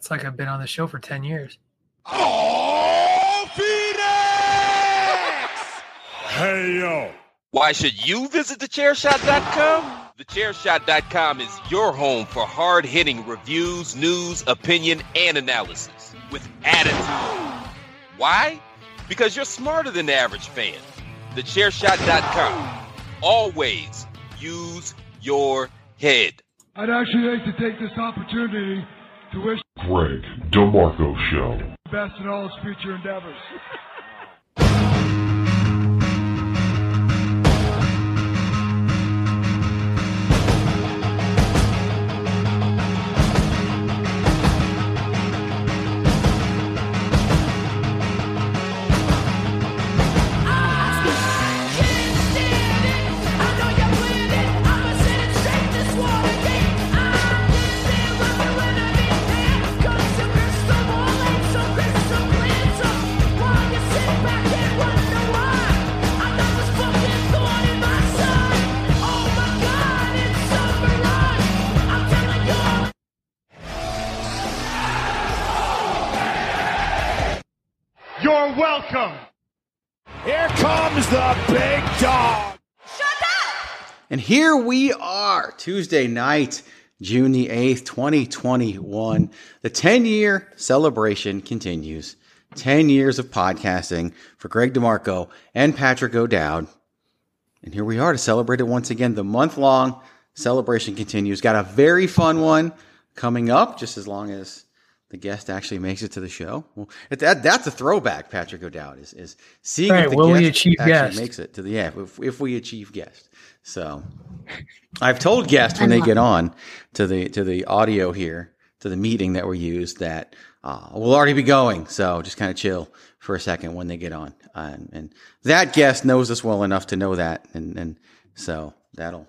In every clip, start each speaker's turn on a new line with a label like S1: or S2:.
S1: It's like I've been on the show for 10 years.
S2: Oh, Phoenix!
S3: Hey, yo.
S2: Why should you visit thechairshot.com? Thechairshot.com is your home for hard hitting reviews, news, opinion, and analysis with attitude. Why? Because you're smarter than the average fan. Thechairshot.com. Always use your head.
S4: I'd actually like to take this opportunity to wish
S3: Greg DeMarco Show.
S4: the best in all his future endeavors.
S3: here
S5: we are, Tuesday night, June the 8th, 2021. The 10 year celebration continues. 10 years of podcasting for Greg DeMarco and Patrick O'Dowd. And here we are to celebrate it once again. The month long celebration continues. Got a very fun one coming up, just as long as the guest actually makes it to the show. Well, that that's a throwback. Patrick O'Dowd is is seeing
S1: Right,
S5: if the guest actually
S1: guest?
S5: makes it to the yeah. If, if we achieve guest, so I've told guests when they get on to the to the audio here to the meeting that we use that uh, we'll already be going. So just kind of chill for a second when they get on, and, and that guest knows us well enough to know that, and and so that'll.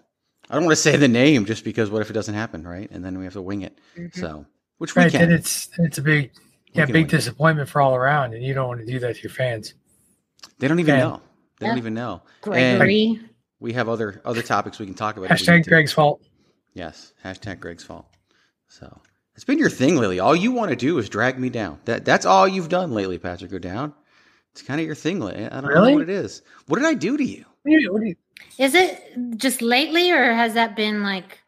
S5: I don't want to say the name just because what if it doesn't happen, right? And then we have to wing it. So which we
S1: Right,
S5: can.
S1: then it's it's a big yeah, big
S5: win.
S1: disappointment for all around, and you don't want to do that to your fans.
S5: They don't even
S1: Okay.
S5: know. They don't even know.
S6: Gregory.
S5: And we have other other topics we can talk about. if
S1: Hashtag. Greg's fault.
S5: Yes. Hashtag Greg's fault. So it's been your thing lately. All you want to do is drag me down. That that's all you've done lately, Patrick. Go down. It's kind of your thing lately. I don't
S1: Really?
S5: know what it is. What did I do to you?
S1: What do you- what do you-
S6: Is it just lately, or has that been like?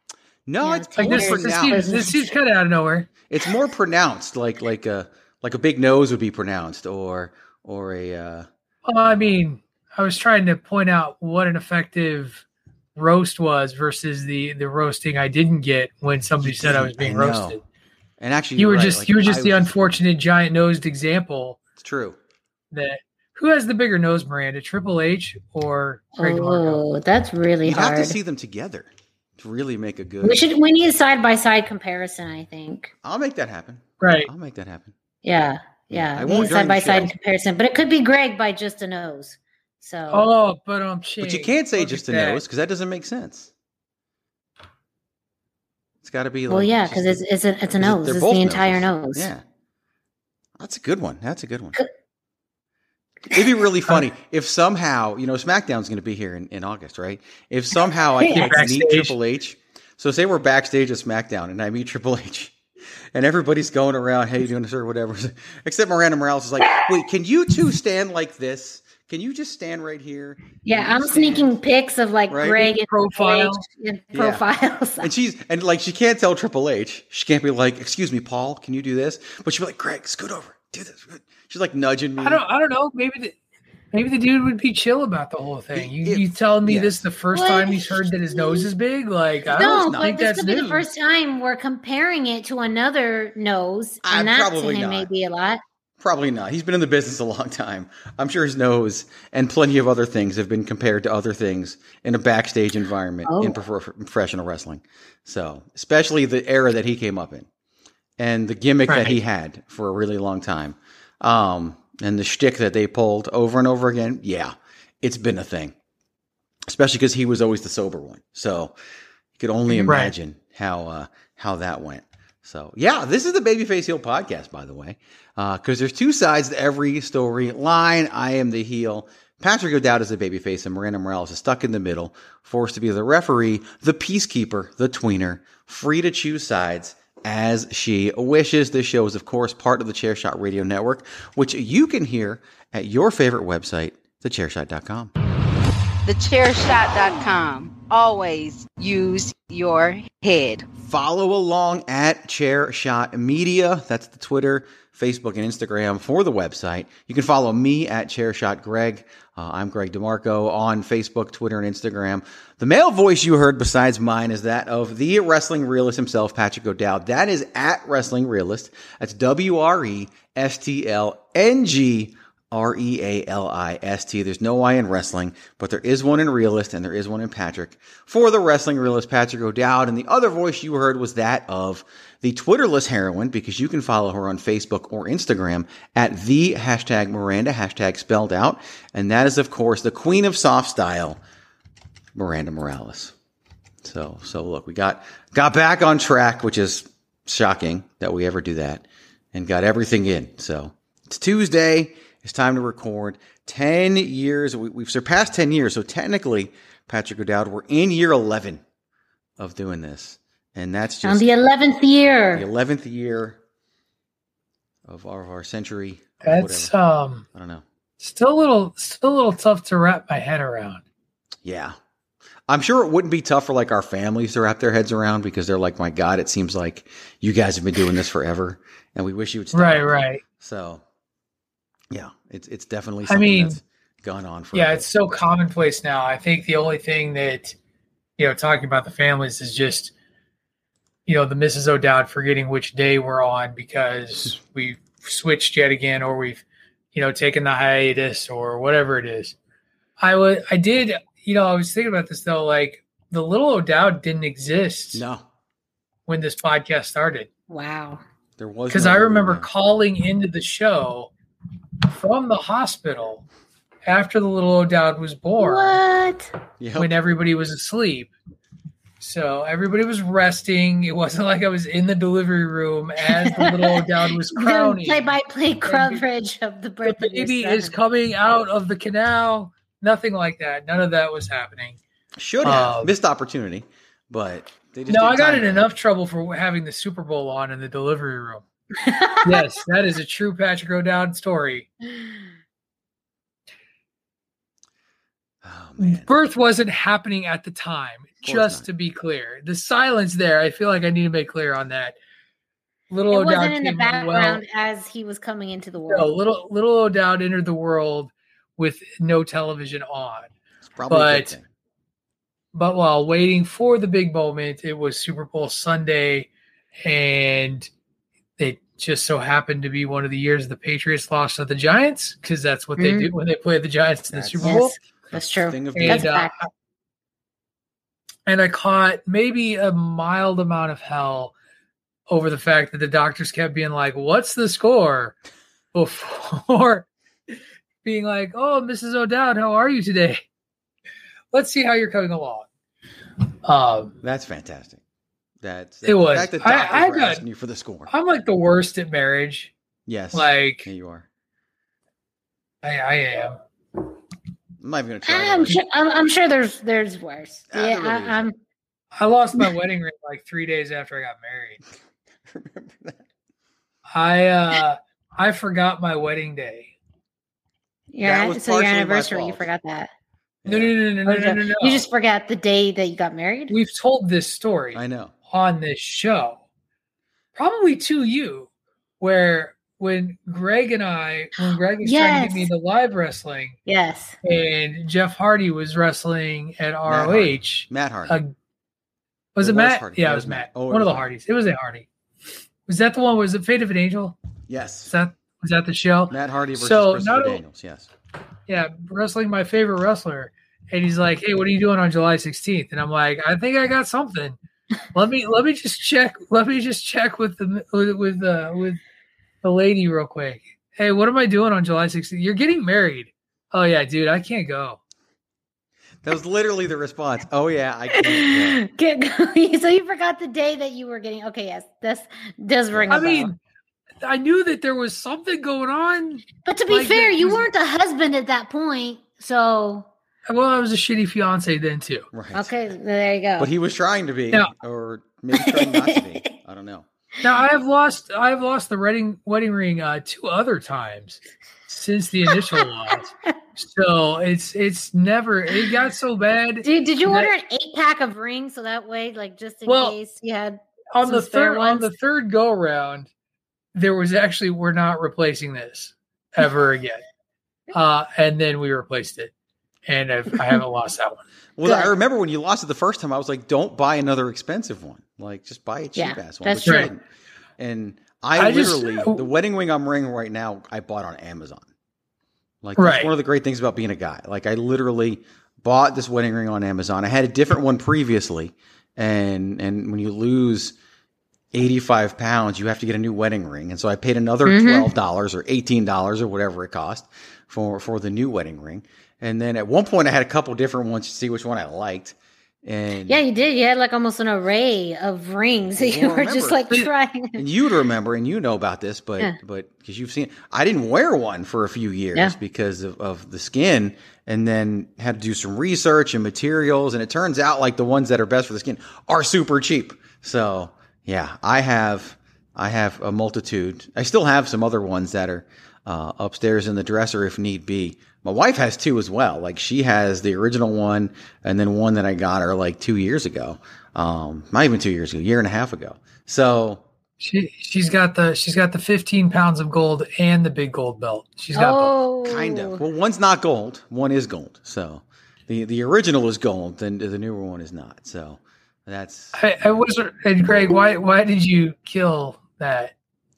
S5: No,
S6: Yeah,
S5: it's
S6: it's
S1: Like this,
S6: Years.
S1: this
S5: pronounced.
S1: this seems kind of out of nowhere.
S5: It's more pronounced, like like a like a big nose would be pronounced, or or a uh,
S1: Well, I mean, I was trying to point out what an effective roast was versus the the roasting I didn't get when somebody said I was being
S5: I
S1: roasted.
S5: and actually
S1: You were
S5: right,
S1: just
S5: like,
S1: you were just
S5: I
S1: the
S5: was-
S1: unfortunate giant nosed example
S5: It's true.
S1: that who has the bigger nose, Miranda, Triple H or Greg DeMarco?
S6: Oh, that's really
S5: You have
S6: hard.
S5: to see them together to really make a good.
S6: we should. We need a side by side comparison. I think.
S5: I'll make that happen.
S1: Right.
S5: I'll make that happen.
S6: Yeah,
S5: Yeah,
S6: yeah.
S5: I
S6: we
S5: won't
S6: need side by side comparison, but it could be Greg by just a nose. So.
S1: Oh, but um,
S5: But you can't say
S1: Look
S5: just a
S1: that.
S5: nose because that doesn't make sense. It's got to be like
S6: well, yeah, because it's it's a it's a nose.
S5: they're
S6: It's the entire
S5: noses.
S6: nose.
S5: Yeah, that's a good one. That's a good one. It'd be really funny if somehow, you know, SmackDown's going to be here in, in August, right? If somehow I
S1: Yeah.
S5: can meet Triple H. So say we're backstage at SmackDown and I meet Triple H and everybody's going around, hey, you doing this or whatever. Except Miranda Morales is like, wait, can you two stand like this? Can you just stand right here?
S6: Yeah, I'm
S5: stand?"
S6: sneaking pics of like
S5: Right.
S6: Greg and
S1: Profile.
S6: Paige and
S5: Yeah.
S6: profiles.
S5: And she's and like she can't tell Triple H. She can't be like, "Excuse me, Paul, can you do this?" But she'll be like, "Greg, scoot over, do this." She's like nudging me.
S1: I don't. I don't know. Maybe the maybe the dude would be chill about the whole thing. You,
S5: If-
S1: you telling me
S5: yes.
S1: this the first
S6: What?
S1: time he's heard that his nose is big? Like I
S6: no,
S1: don't
S6: but
S1: think
S6: this
S1: that's
S6: could be
S1: new.
S6: the first time we're comparing it to another nose, and that to
S5: probably
S6: him may
S5: not.
S6: be a lot.
S5: Probably not. He's been in the business a long time. I'm sure his nose and plenty of other things have been compared to other things in a backstage environment
S6: Oh.
S5: in prof- professional wrestling. So, especially the era that he came up in and the gimmick that he had for a really long time. Um, and the shtick that they pulled over and over again. Yeah, it's been a thing, especially because he was always the sober one. So you could only
S1: Right.
S5: imagine how, uh, how that went. So yeah, this is the Babyface Heel podcast, by the way, uh, because there's two sides to every storyline. I am the heel. Patrick O'Dowd is the babyface, and Miranda Morales is stuck in the middle, forced to be the referee, the peacekeeper, the tweener, free to choose sides as she wishes. This show is, of course, part of the Chairshot Radio Network, which you can hear at your favorite website, thechairshot.com.
S7: Thechairshot.com. Always use your head.
S5: Follow along at Chairshot Media. That's the Twitter, Facebook, and Instagram for the website. You can follow me at Chairshot Greg. Uh, I'm Greg DeMarco on Facebook, Twitter, and Instagram. The male voice you heard besides mine is that of the wrestling realist himself, Patrick O'Dowd. That is at Wrestling Realist. That's W R E S T L N G R E A L I S T. There's no I in wrestling, but there is one in realist and there is one in Patrick. For the wrestling realist, Patrick O'Dowd. And the other voice you heard was that of the Twitterless heroine, because you can follow her on Facebook or Instagram at the hashtag Miranda, hashtag spelled out. And that is, of course, the queen of soft style, Miranda Morales. So, so look, we got, got back on track, which is shocking that we ever do that and got everything in. So it's Tuesday. It's time to record. 10 years. We, we've surpassed 10 years. So technically, Patrick O'Dowd, we're in year 11 of doing this. And that's just On
S6: the eleventh year.
S5: the 11th year of our, of our century.
S1: That's
S5: whatever.
S1: um
S5: I don't know.
S1: still a little still a little tough to wrap my head around.
S5: Yeah. I'm sure it wouldn't be tough for like our families to wrap their heads around because they're like, my God, it seems like you guys have been doing this forever and we wish you would stop.
S1: Right, right.
S5: So, yeah, it's it's definitely
S1: I mean,
S5: that's gone on for.
S1: Yeah, it's so commonplace now. I think the only thing that you know, talking about the families is just you know the Mrs. O'Dowd forgetting which day we're on because we've switched yet again, or we've you know taken the hiatus or whatever it is. I was I did, you know, I was thinking about this though. Like the little O'Dowd didn't exist
S5: no,
S1: when this podcast started
S6: Wow.
S5: there was
S1: because
S5: no
S1: I remember calling into the show from the hospital after the little O'Dowd was born
S6: What?
S5: Yep.
S1: when everybody was asleep. So everybody was resting. It wasn't like I was in the delivery room as the little O'Dowd was crowning.
S6: Play by play coverage of the
S1: The
S6: birth of your
S1: baby
S6: son.
S1: is coming out of the canal. Nothing like that. None of that was happening.
S5: should have
S1: um,
S5: missed opportunity, but they just
S1: No, I got in enough trouble for having the Super Bowl on in the delivery room. Yes, that is a true Patrick O'Dowd story.
S5: Oh man,
S1: Birth wasn't happening at the time, just
S5: not.
S1: to be clear. The silence there, I feel like I need to make clear on that. Little
S6: it
S1: O'Dowd
S6: wasn't in the
S1: came well-
S6: background as he was coming into the world.
S1: No, little little O'Dowd entered the world with no television on.
S5: it's probably
S1: but- But while waiting for the big moment, it was Super Bowl Sunday, and it just so happened to be one of the years the Patriots lost to the Giants because that's what they
S6: Mm.
S1: do when they play the Giants in the
S5: That's-
S1: Super Bowl.
S6: yes, that's true.
S5: Thing of
S1: And,
S6: That's
S1: uh, and I caught maybe a mild amount of hell over the fact that the doctors kept being like, "What's the score?" before being like, "Oh, Mrs. O'Dowd, how are you today? Let's see how you're coming along." Um,
S5: That's fantastic. That's
S1: It was.
S5: The fact that
S1: I- I got-
S5: asking you for the score.
S1: I'm like the worst at marriage.
S5: yes,
S1: Like
S5: yeah, you are.
S1: I, I am.
S5: I'm not even gonna try.
S6: I'm sure. I'm, I'm sure there's there's worse.
S5: Ah,
S6: yeah, I, I'm.
S1: I lost my wedding ring like three days after I got married.
S5: Remember that?
S1: I uh I forgot my wedding day.
S6: Yeah,
S5: That was
S6: so your
S5: my
S6: anniversary, you forgot that.
S1: No, no, no, no, no,
S6: Or
S1: no, no, no.
S6: You just forgot the day that you got married.
S1: We've told this story
S5: I know.
S1: On this show, probably to you, where when Greg and I, when Greg was trying to get me
S6: Yes.
S1: the live wrestling,
S6: yes.
S1: and Jeff Hardy was wrestling at
S5: Matt Hardy.
S1: ROH.
S5: Matt Hardy.
S1: Uh, was
S5: It
S1: it
S5: was
S1: Matt?
S5: Hardy.
S1: Yeah,
S5: It
S1: it
S5: was
S1: was
S5: Matt.
S1: Matt.
S5: Oh, it
S1: One of the
S5: Matt.
S1: Hardys. It was a Hardy. Was that the one? Was it Fate of an Angel?
S5: yes.
S1: Was that was that the show?
S5: Matt Hardy versus
S1: So,
S5: Christopher
S1: not o-
S5: Daniels. Yes.
S1: yeah, wrestling my favorite wrestler. And he's like, Hey, what are you doing on July 16th? And I'm like, I think I got something. Let me let me just check. Let me just check with the with with uh, with the lady real quick. Hey, what am I doing on July 16th? You're getting married. Oh yeah, dude, I can't go.
S5: That was literally the response. Oh yeah, I can't.
S6: Get so you forgot the day that you were getting. Okay, yes, this does ring a
S1: I
S6: bell.
S1: mean, I knew that there was something going on.
S6: but to be
S1: like,
S6: fair, you
S1: was-
S6: weren't a husband at that point. So
S1: Well, I was a shitty fiance then too.
S5: Right.
S6: okay, there you go.
S5: But he was trying to be,
S1: Now-
S5: or maybe trying not to be. I don't know.
S1: Now I have lost I have lost the wedding wedding ring uh, two other times since the initial loss. So it's it's never it got so bad
S6: Dude, did you
S1: that-
S6: order an eight pack of rings so that way, like just in
S1: Well,
S6: case you had
S1: on
S6: some
S1: the
S6: spare
S1: third on the third go round. There was actually we're not replacing this ever again, uh, and then we replaced it, and I've, I haven't lost that one.
S5: Well, I remember when you lost it the first time, I was like, "Don't buy another expensive one. Like, just buy a cheap
S6: Yeah,
S5: ass one."
S6: that's
S5: but you
S1: true.
S5: didn't. And I,
S1: I just-
S5: literally, the wedding ring I'm wearing right now, I bought on Amazon. Like, that's
S1: Right.
S5: one of the great things about being a guy. Like, I literally bought this wedding ring on Amazon. I had a different one previously, and and when you lose 85 pounds, you have to get a new wedding ring. And so I paid another
S6: Mhm.
S5: $12 or $18 or whatever it cost for, for the new wedding ring. And then at one point I had a couple different ones to see which one I liked. And
S6: Yeah, you did. You had like almost an array of rings that you were just like trying.
S5: and you'd remember and you know about this, but
S6: Yeah.
S5: but because you've seen I didn't wear one for a few years
S6: Yeah.
S5: because of, of the skin and then had to do some research and materials and it turns out like the ones that are best for the skin are super cheap. So yeah, I have I have a multitude. I still have some other ones that are uh, upstairs in the dresser if need be. My wife has two as well. Like she has the original one and then one that I got her like two years ago. Um, not even two years ago, a year and a half ago. So
S1: She she's got the she's got the 15 pounds of gold and the big gold belt. She's got both.
S6: oh,
S5: kind of. Well, one's not gold. One is gold. So the the original is gold, and the newer one is not. So that's
S1: I, I was and Greg, why why did you kill that?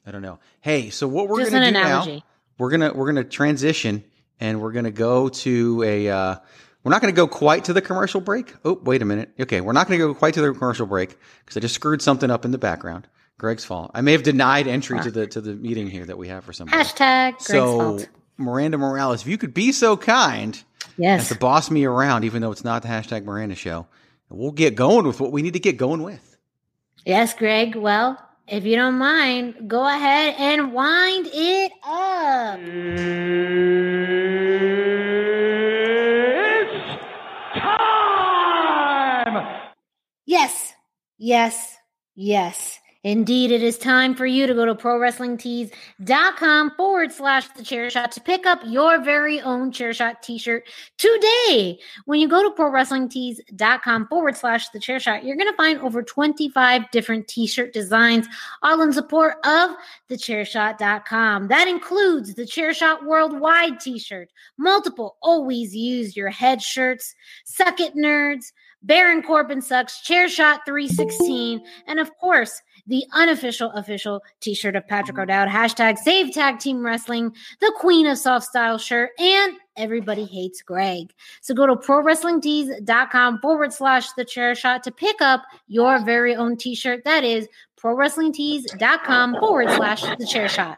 S5: I don't know. Hey, so what we're
S6: just
S5: gonna do
S6: analogy.
S5: now? We're gonna we're gonna transition, and we're gonna go to a. Uh, we're not gonna go quite to the commercial break. Oh, wait a minute. Okay, we're not gonna go quite to the commercial break because I just screwed something up in the background. Greg's fault. I may have denied entry to the to the meeting here that we have for somebody.
S6: Hashtag Greg's
S5: so
S6: fault.
S5: Miranda Morales, if you could be so kind as
S6: Yes.
S5: to boss me around, even though it's not the hashtag Miranda show, we'll get going with what we need to get going with.
S6: Yes, Greg. Well, if you don't mind, go ahead and wind it up.
S3: It's time!
S6: Yes, yes, yes. Indeed, it is time for you to go to prowrestlingtees.com forward slash the chair shot to pick up your very own chair shot t shirt today. When you go to prowrestlingtees.com forward slash the chair shot, you're going to find over 25 different t shirt designs, all in support of the chair chairshot.com. That includes the chair shot worldwide t shirt, multiple always use your head shirts, suck it nerds. Baron Corbin sucks, Chair Shot 316, and of course, the unofficial official t-shirt of Patrick O'Dowd, hashtag save tag team wrestling, the queen of soft style shirt, and everybody hates Greg. So go to prowrestlingtees.com forward slash the chair shot to pick up your very own t-shirt. That is prowrestlingtees.com forward slash the chair shot.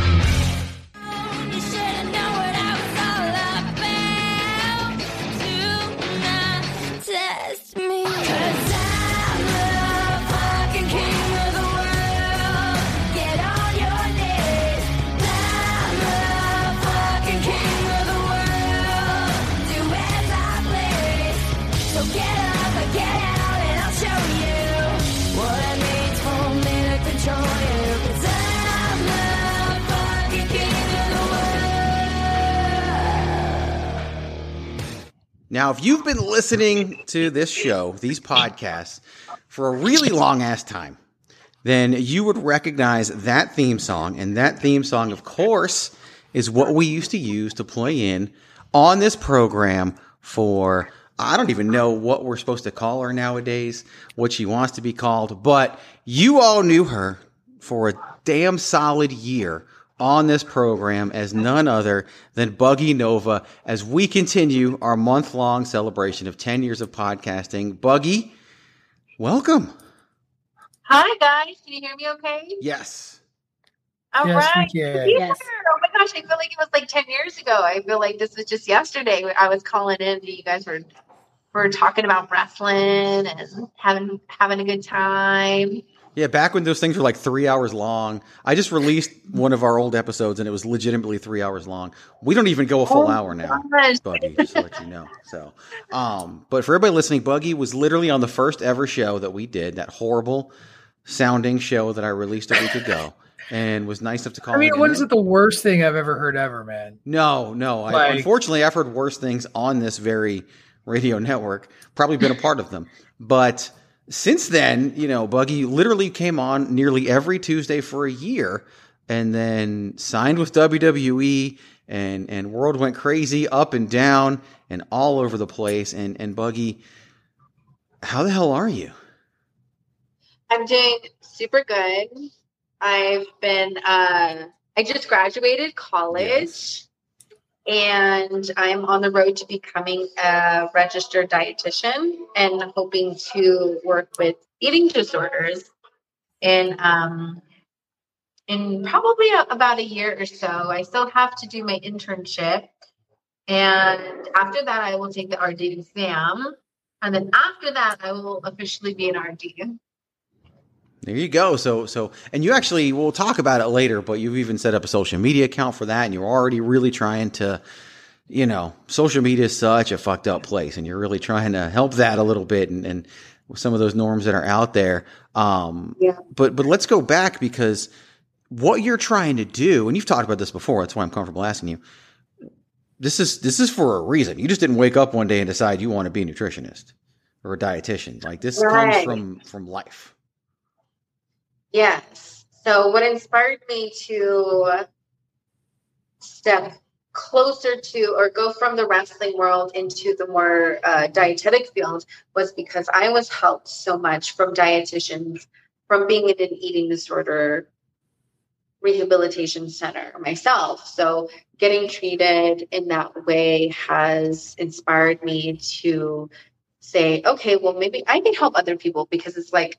S5: Now, if you've been listening to this show, these podcasts, for a really long ass time, then you would recognize that theme song. And that theme song, of course, is what we used to use to play in on this program for, I don't even know what we're supposed to call her nowadays, what she wants to be called, but you all knew her for a damn solid year on this program as none other than Buggy Nova as we continue our month long celebration of 10 years of podcasting. Buggy, welcome.
S8: Hi, guys. Can you hear me okay?
S5: Yes.
S8: All
S1: Yes, we
S8: right.
S1: can.
S8: Yes. Oh my gosh, I feel like it was like 10 years ago. I feel like this was just yesterday. I was calling in and you guys were were talking about wrestling and having having a good time.
S5: Yeah, back when those things were like three hours long. I just released one of our old episodes and it was legitimately three hours long. We don't even go a full
S8: Oh
S5: hour now,
S8: gosh.
S5: Buggy, just to let you know. So, um, but for everybody listening, Buggy was literally on the first ever show that we did, that horrible sounding show that I released a week ago, and was nice enough to call
S1: I mean,
S5: in.
S1: what is it the worst thing I've ever heard ever, man?
S5: No, no. I, unfortunately, I've heard worse things on this very radio network. Probably been a part of them, but since then, you know, Buggy literally came on nearly every Tuesday for a year, and then signed with WWE, and and world went crazy, up and down, and all over the place. And and Buggy, how the hell are you?
S8: I'm doing super good. I've been uh I just graduated college and I'm on the road to becoming a registered dietitian and hoping to work with eating disorders in um in probably a, about a year or so. I still have to do my internship and after that I will take the RD exam and then after that I will officially be an RD.
S5: There you go. So so and you actually we'll talk about it later, but you've even set up a social media account for that and you're already really trying to you know, social media is such a fucked up place and you're really trying to help that a little bit and, and with some of those norms that are out there. Um
S8: Yeah.
S5: but but let's go back because what you're trying to do, and you've talked about this before, that's why I'm comfortable asking you. This is this is for a reason. You just didn't wake up one day and decide you want to be a nutritionist or a dietitian. Like this comes from from life.
S8: Yes.
S9: So, what inspired me to step closer to or go from the wrestling world into the more uh, dietetic field was because I was helped so much from dietitians from being in an eating disorder rehabilitation center myself. So getting treated in that way has inspired me to say, okay, well, maybe I can help other people because it's like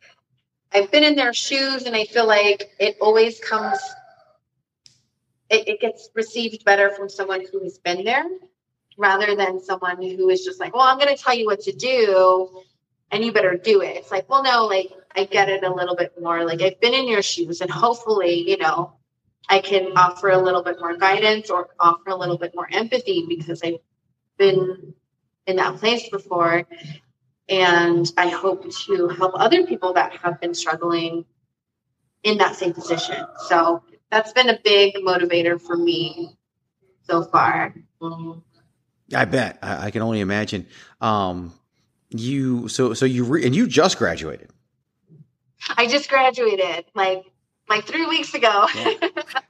S9: I've been in their shoes and I feel like it always comes, it, it gets received better from someone who has been there rather than someone who is just like, well, I'm going to tell you what to do and you better do it. It's like, well, no, like I get it a little bit more. Like I've been in your shoes and hopefully, you know, I can offer a little bit more guidance or offer a little bit more empathy because I've been in that place before. And I hope to help other people that have been struggling in that same position. So that's been a big motivator for me so far.
S5: I bet. I, I can only imagine. Um, you so so you re, and you just graduated.
S9: I just graduated like like three weeks ago.
S5: Yeah.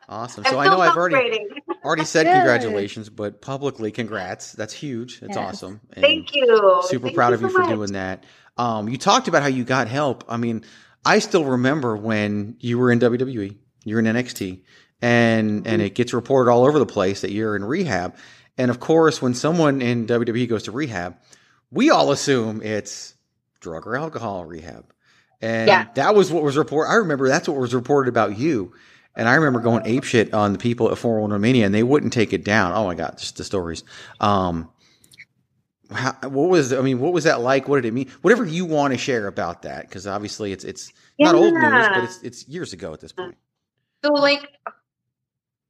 S5: Awesome. so I know I've already already said congratulations, but publicly, congrats. That's huge. That's yes. awesome.
S9: And Thank you.
S5: Super
S9: Thank
S5: proud
S9: you
S5: of you
S9: so
S5: for
S9: much.
S5: doing that. Um, you talked about how you got help. I mean, I still remember when you were in WWE, you're in NXT, and and it gets reported all over the place that you're in rehab. And of course, when someone in WWE goes to rehab, we all assume it's drug or alcohol rehab. And
S9: Yeah.
S5: that was what was reported. I remember that's what was reported about you. And I remember going apeshit on the people at 411Mania and they wouldn't take it down. Oh my God, just the stories. Um, how, what was, I mean, what was that like? What did it mean? Whatever you want to share about that. Cause obviously it's, it's not old news, but it's, it's years ago at this point.
S9: So like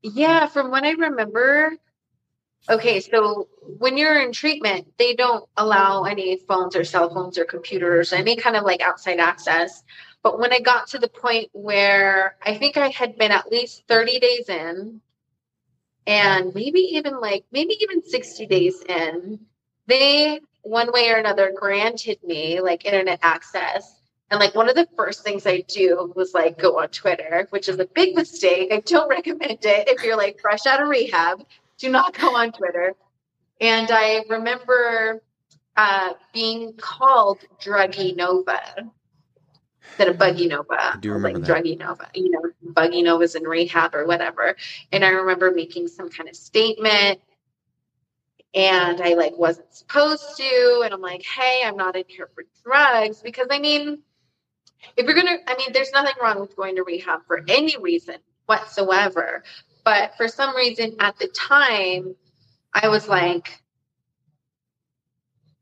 S9: yeah, from what I remember, okay, so when you're in treatment, they don't allow any phones or cell phones or computers, any kind of like outside access. But when I got to the point where I think I had been at least 30 days in, and maybe even like maybe even 60 days in, they one way or another granted me like internet access. And like one of the first things I do was like go on Twitter, which is a big mistake. I don't recommend it if you're like fresh out of rehab. Do not go on Twitter. And I remember uh, being called Druggy Nova instead of Buggy Nova.
S5: Do
S9: you
S5: remember
S9: like
S5: that.
S9: Druggy Nova, you know, Buggy Nova's in rehab or whatever. And I remember making some kind of statement and I like wasn't supposed to. And I'm like, hey, I'm not in here for drugs because I mean, if you're gonna, I mean, there's nothing wrong with going to rehab for any reason whatsoever. But for some reason at the time, I was like,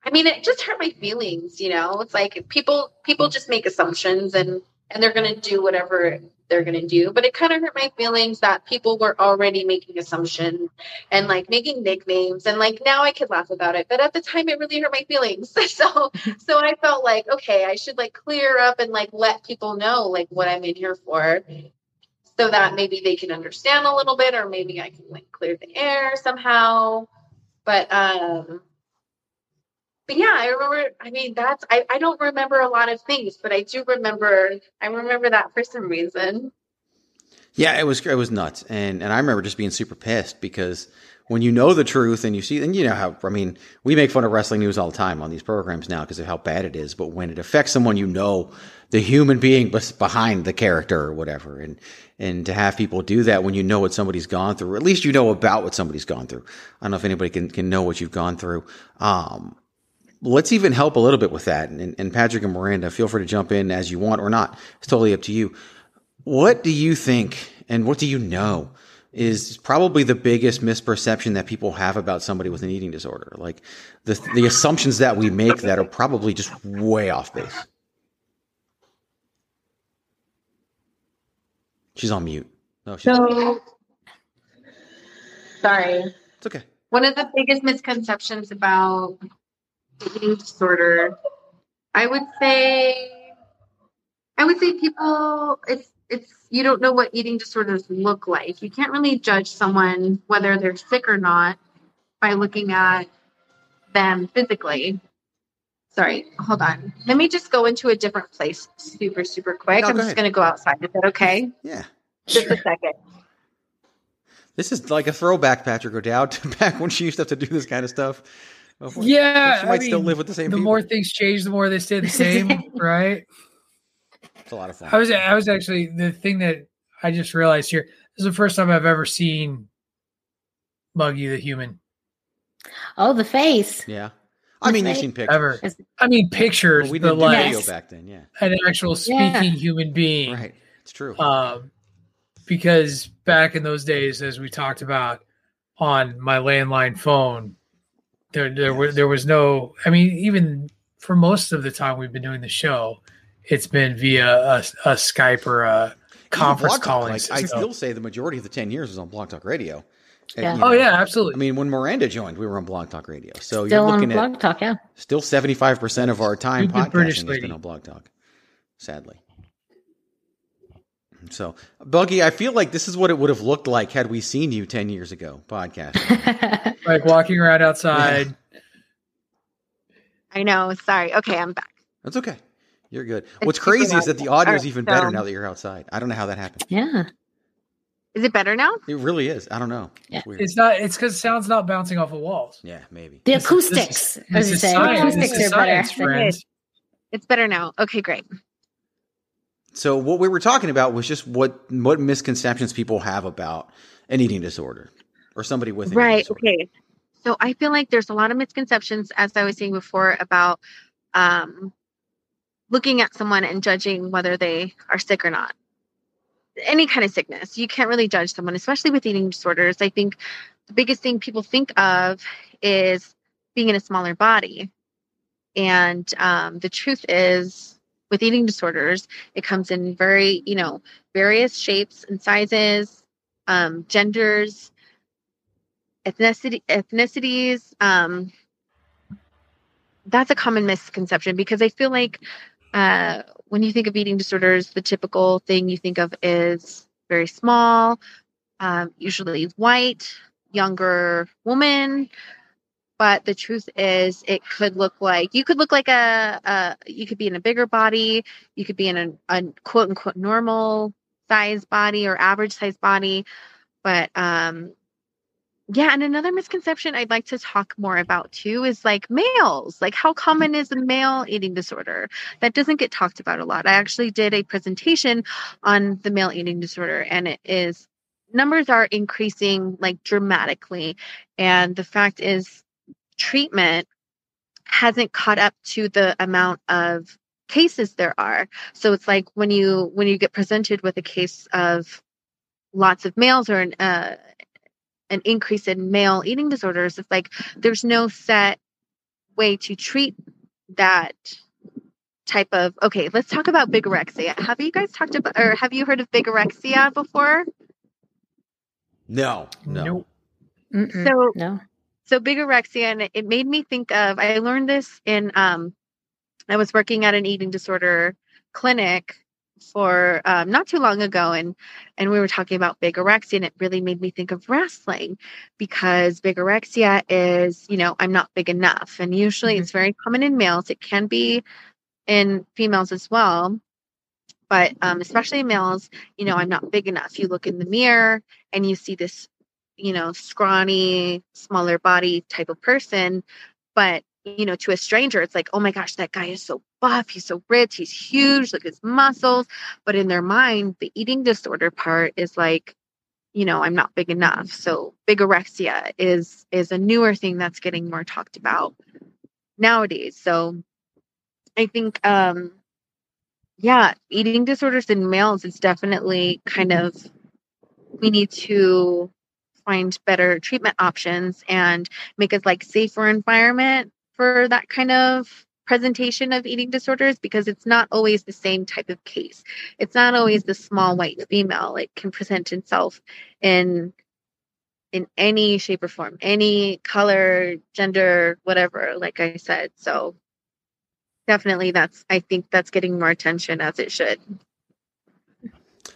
S9: I mean, it just hurt my feelings, you know. It's like people people just make assumptions and and they're gonna do whatever they're gonna do. But it kind of hurt my feelings that people were already making assumptions and like making nicknames and like now I could laugh about it. But at the time it really hurt my feelings. so so I felt like, okay, I should like clear up and like let people know like what I'm in here for. So that maybe they can understand a little bit, or maybe I can like clear the air somehow. But um but yeah, I remember. I mean, that's I, I don't remember a lot of things, but I do remember. I remember that for some reason.
S5: Yeah, it was it was nuts, and and I remember just being super pissed because when you know the truth and you see, and you know how I mean, we make fun of wrestling news all the time on these programs now because of how bad it is. But when it affects someone you know, the human being behind the character or whatever, and and to have people do that when you know what somebody's gone through, or at least you know about what somebody's gone through. I don't know if anybody can can know what you've gone through. Um, let's even help a little bit with that. And, and Patrick and Miranda, feel free to jump in as you want or not. It's totally up to you. What do you think and what do you know is probably the biggest misperception that people have about somebody with an eating disorder? Like the, the assumptions that we make that are probably just way off base. She's on mute. No, she's
S9: So sorry.
S5: It's okay.
S9: One of the biggest misconceptions about eating disorder, I would say, I would say people, it's it's you don't know what eating disorders look like. You can't really judge someone whether they're sick or not by looking at them physically. Sorry, hold on. Let me just go into a different place super, super quick.
S5: No,
S9: I'm
S5: go
S9: just going to go outside. Is that okay?
S5: Yeah.
S9: Just a second.
S5: This is like a throwback, Patrick O'Dowd, to back when she used to have to do this kind of stuff. Oh, Before-
S1: Yeah,
S5: she might
S1: I
S5: still live with the same
S1: The
S5: people.
S1: more things change, the more they stay the same, right?
S5: It's a lot of fun.
S1: I was I was actually the thing that I just realized here. This is the first time I've ever seen Muggy the human.
S6: Oh, the face.
S5: Yeah. I mean, you've seen pictures.
S1: Ever. I mean pictures,
S5: Well, we
S1: but
S5: didn't do
S1: like
S5: video back then, yeah.
S1: an actual speaking
S6: Yeah.
S1: human being.
S5: Right. It's true.
S1: Um, because back in those days, as we talked about on my landline phone, there there was there was no. I mean, even for most of the time we've been doing the show, it's been via a, a Skype or a conference
S5: Blog Talk,
S1: calling
S5: like, I still say the majority of the 10 years was on Blog Talk Radio. And,
S6: Yeah.
S5: you
S1: Oh, yeah, absolutely.
S5: I mean, when Miranda joined, we were on Blog Talk Radio. So
S6: Still
S5: you're
S6: on
S5: looking
S6: Blog
S5: at
S6: Talk, yeah.
S5: still 75% of our time
S1: Stupid
S5: podcasting
S1: British
S5: has
S1: lady.
S5: been on Blog Talk, sadly. So, Buggy, I feel like this is what it would have looked like had we seen you 10 years ago podcasting.
S1: like walking around outside.
S9: I know. Sorry. Okay, I'm back.
S5: That's okay. You're good.
S9: It's
S5: What's crazy is that the
S9: loud.
S5: audio is
S9: Alright,
S5: even better now that you're outside. I don't know how that happened.
S6: Yeah.
S9: Is it better now?
S5: It really is. I don't know.
S6: Yeah.
S5: It's weird.
S1: It's not. It's because sound's not bouncing off of walls.
S5: Yeah, maybe.
S6: The
S1: This
S6: acoustics,
S1: this is-
S6: as you say.
S1: science.
S6: Acoustics
S1: is
S6: are better.
S1: friends.
S9: It's better now. Okay, great.
S5: So what we were talking about was just what what misconceptions people have about an eating disorder or somebody with
S9: Right.
S5: disorder.
S9: Okay. So I feel like there's a lot of misconceptions, as I was saying before, about um, looking at someone and judging whether they are sick or not. Any kind of sickness, you can't really judge someone, especially with eating disorders. I think the biggest thing people think of is being in a smaller body. And um, the truth is, with eating disorders, it comes in very, you know, various shapes and sizes, um, genders, ethnicity, ethnicities. Um, that's a common misconception because I feel like uh, when you think of eating disorders, the typical thing you think of is very small, um, usually white, younger woman. But the truth is, it could look like you could look like a, a you could be in a bigger body, you could be in a, a quote unquote normal size body or average size body. But um, yeah, and another misconception I'd like to talk more about too is like males. Like, how common is a male eating disorder? That doesn't get talked about a lot. I actually did a presentation on the male eating disorder, and it is numbers are increasing like dramatically. And the fact is, treatment hasn't caught up to the amount of cases there are. So it's like when you when you get presented with a case of lots of males or an uh, an increase in male eating disorders it's like there's no set way to treat that type of okay let's talk about bigorexia have you guys talked about or have you heard of bigorexia before
S5: No, no.
S1: Nope.
S9: So
S6: no.
S9: so bigorexia and it, it made me think of i learned this in um i was working at an eating disorder clinic for um, not too long ago and and we were talking about bigorexia and it really made me think of wrestling because bigorexia is you know i'm not big enough and usually it's very common in males. It can be in females as well but um, especially in males you know i'm not big enough. You look in the mirror and you see this you know scrawny smaller body type of person but you know to a stranger it's like oh my gosh that guy is so buff he's so rich he's huge look at his muscles. But in their mind the eating disorder part is like you know i'm not big enough. So bigorexia is is a newer thing that's getting more talked about nowadays. So i think um yeah eating disorders in males is definitely kind of we need to find better treatment options and make a like safer environment for that kind of presentation of eating disorders because it's not always the same type of case. It's not always the small white female. It can present itself in in any shape or form, any color, gender, whatever, like I said. So definitely that's I think that's getting more attention as it should.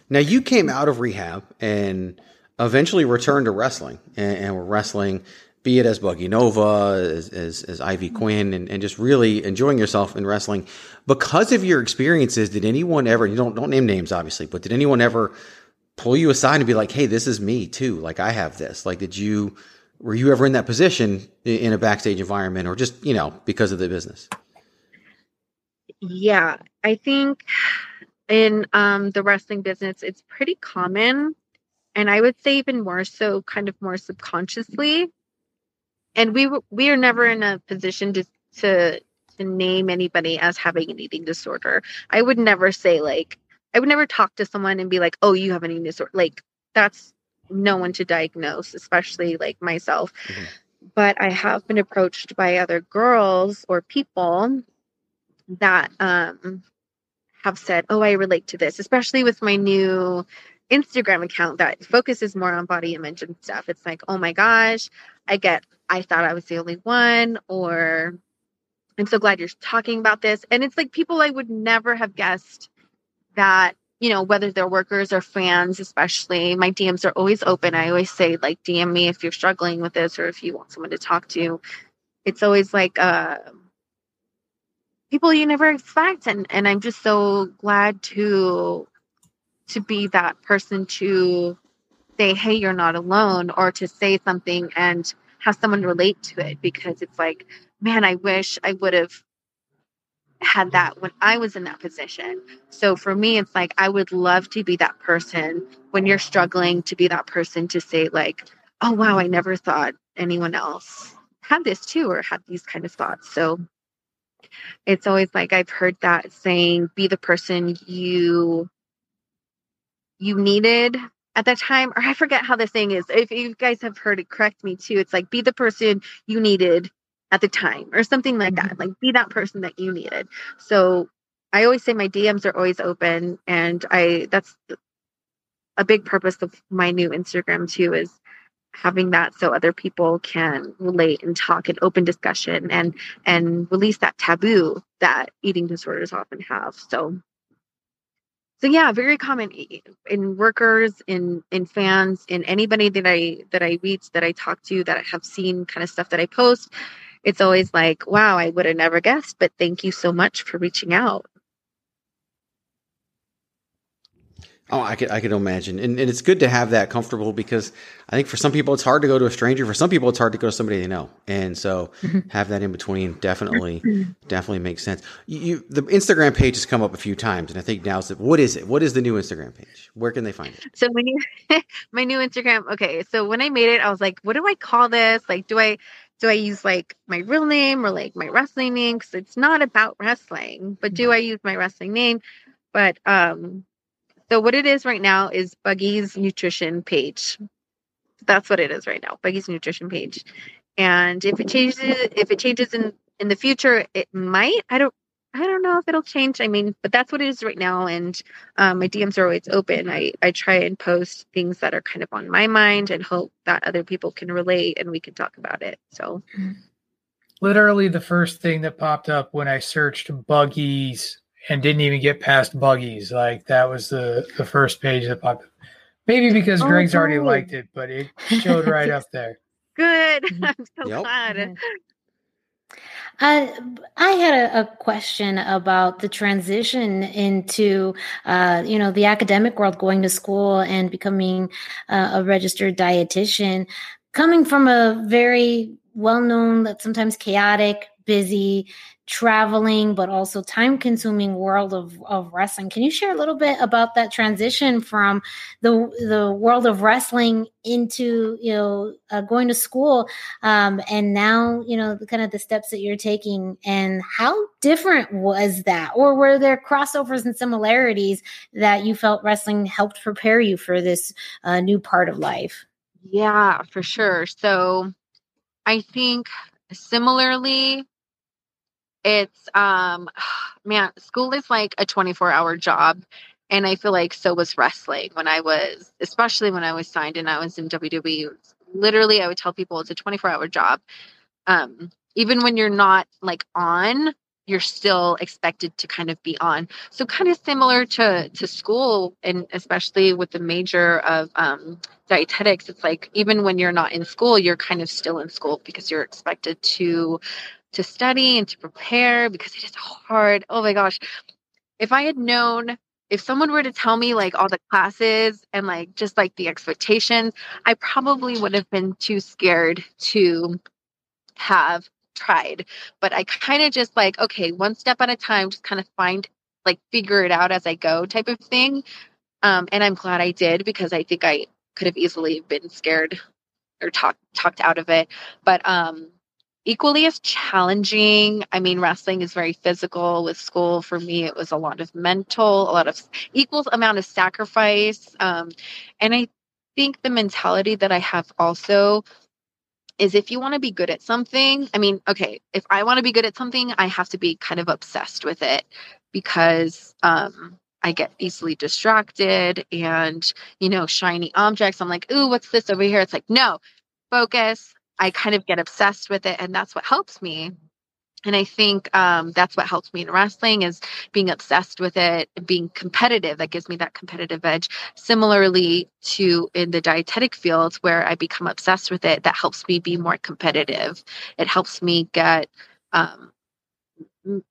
S5: Now you came out of rehab and eventually returned to wrestling and, and were wrestling be it as Buggy Nova, as, as, as Ivy Quinn, and, and just really enjoying yourself in wrestling. Because of your experiences, did anyone ever, you don't, don't name names obviously, but did anyone ever pull you aside and be like, hey, this is me too? Like, I have this. Like, did you, were you ever in that position in a backstage environment or just, you know, because of the business?
S9: Yeah, I think in um, the wrestling business, it's pretty common. And I would say even more so, kind of more subconsciously and we we are never in a position to to to name anybody as having an eating disorder. I would never say like I would never talk to someone and be like, "Oh, you have an eating disorder." Like that's no one to diagnose, especially like myself. Mm-hmm. But I have been approached by other girls or people that um have said, "Oh, I relate to this," especially with my new Instagram account that focuses more on body image and stuff. It's like, "Oh my gosh, I get I thought I was the only one, or I'm so glad you're talking about this. And it's like people I would never have guessed that, you know, whether they're workers or fans, especially, my DMs are always open. I always say, like, DM me if you're struggling with this or if you want someone to talk to. It's always like, uh, people you never expect and and I'm just so glad to to be that person to say hey you're not alone or to say something and have someone relate to it because it's like, man, I wish I would have had that when I was in that position. So for me, it's like I would love to be that person when you're struggling to be that person to say, like, oh, wow, I never thought anyone else had this too or had these kind of thoughts. So it's always like I've heard that saying, be the person you you needed at that time, or I forget how the saying is. If you guys have heard it, correct me too. It's like be the person you needed at the time, or something like that. Mm-hmm. Like be that person that you needed. So I always say my DMs are always open, and I that's a big purpose of my new Instagram too is having that so other people can relate and talk and open discussion and and release that taboo that eating disorders often have. So so yeah very common in workers in in fans in anybody that i that i reach that i talk to that i have seen kind of stuff that i post it's always like wow i would have never guessed but thank you so much for reaching out
S5: Oh, I could I could imagine, and, and it's good to have that comfortable because I think for some people it's hard to go to a stranger. For some people it's hard to go to somebody they know, and so mm-hmm. have that in between definitely definitely makes sense. You, you, the Instagram page has come up a few times, and I think now it's what is it? What is the new Instagram page? Where can they find it?
S9: So when you my new Instagram, okay. So when I made it, I was like, what do I call this? Like, do I do I use like my real name or like my wrestling name? Because it's not about wrestling, but do. I use my wrestling name? But um so what it is right now is Buggy's nutrition page. That's what it is right now, Buggy's nutrition page. And if it changes, if it changes in in the future, it might. I don't. I don't know if it'll change. I mean, but that's what it is right now. And um, my DMs are always open. I, I try and post things that are kind of on my mind and hope that other people can relate and we can talk about it. So,
S1: literally, the first thing that popped up when I searched Buggy's and didn't even get past buggies. Like that was the the first page that popped. Maybe because oh, Greg's already liked it, but it showed right up there.
S9: Good. I'm so yep. glad.
S6: Uh, I had a, a, question about the transition into, uh, you know, the academic world, going to school and becoming uh, a registered dietitian. Coming from a very well-known, that sometimes chaotic, busy traveling but also time consuming world of, of wrestling. Can you share a little bit about that transition from the the world of wrestling into you know uh, going to school um, and now you know the kind of the steps that you're taking and how different was that? Or were there crossovers and similarities that you felt wrestling helped prepare you for this uh, new part of life?
S9: Yeah for sure. So i think similarly it's um man school is like a 24 hour job and i feel like so was wrestling when i was especially when i was signed and i was in wwe literally i would tell people it's a 24 hour job um even when you're not like on you're still expected to kind of be on. So kind of similar to to school and especially with the major of um, dietetics, it's like even when you're not in school, you're kind of still in school because you're expected to to study and to prepare because it is hard. Oh my gosh. If I had known if someone were to tell me like all the classes and like just like the expectations, I probably would have been too scared to have tried. But I kind of just like, okay, one step at a time, just kind of find like figure it out as I go type of thing. Um, and I'm glad I did because I think I could have easily been scared or talked talked out of it. But um equally as challenging. I mean, wrestling is very physical. With school, for me, it was a lot of mental, a lot of equal amount of sacrifice. Um, and I think the mentality that I have also is if you want to be good at something, I mean, okay, if I want to be good at something, I have to be kind of obsessed with it because um, I get easily distracted and, you know, shiny objects. I'm like, ooh, what's this over here? It's like, no, focus. I kind of get obsessed with it. And that's what helps me and I think um, that's what helps me in wrestling is being obsessed with it, being competitive. That gives me that competitive edge. Similarly to in the dietetic field where I become obsessed with it, that helps me be more competitive. It helps me get um,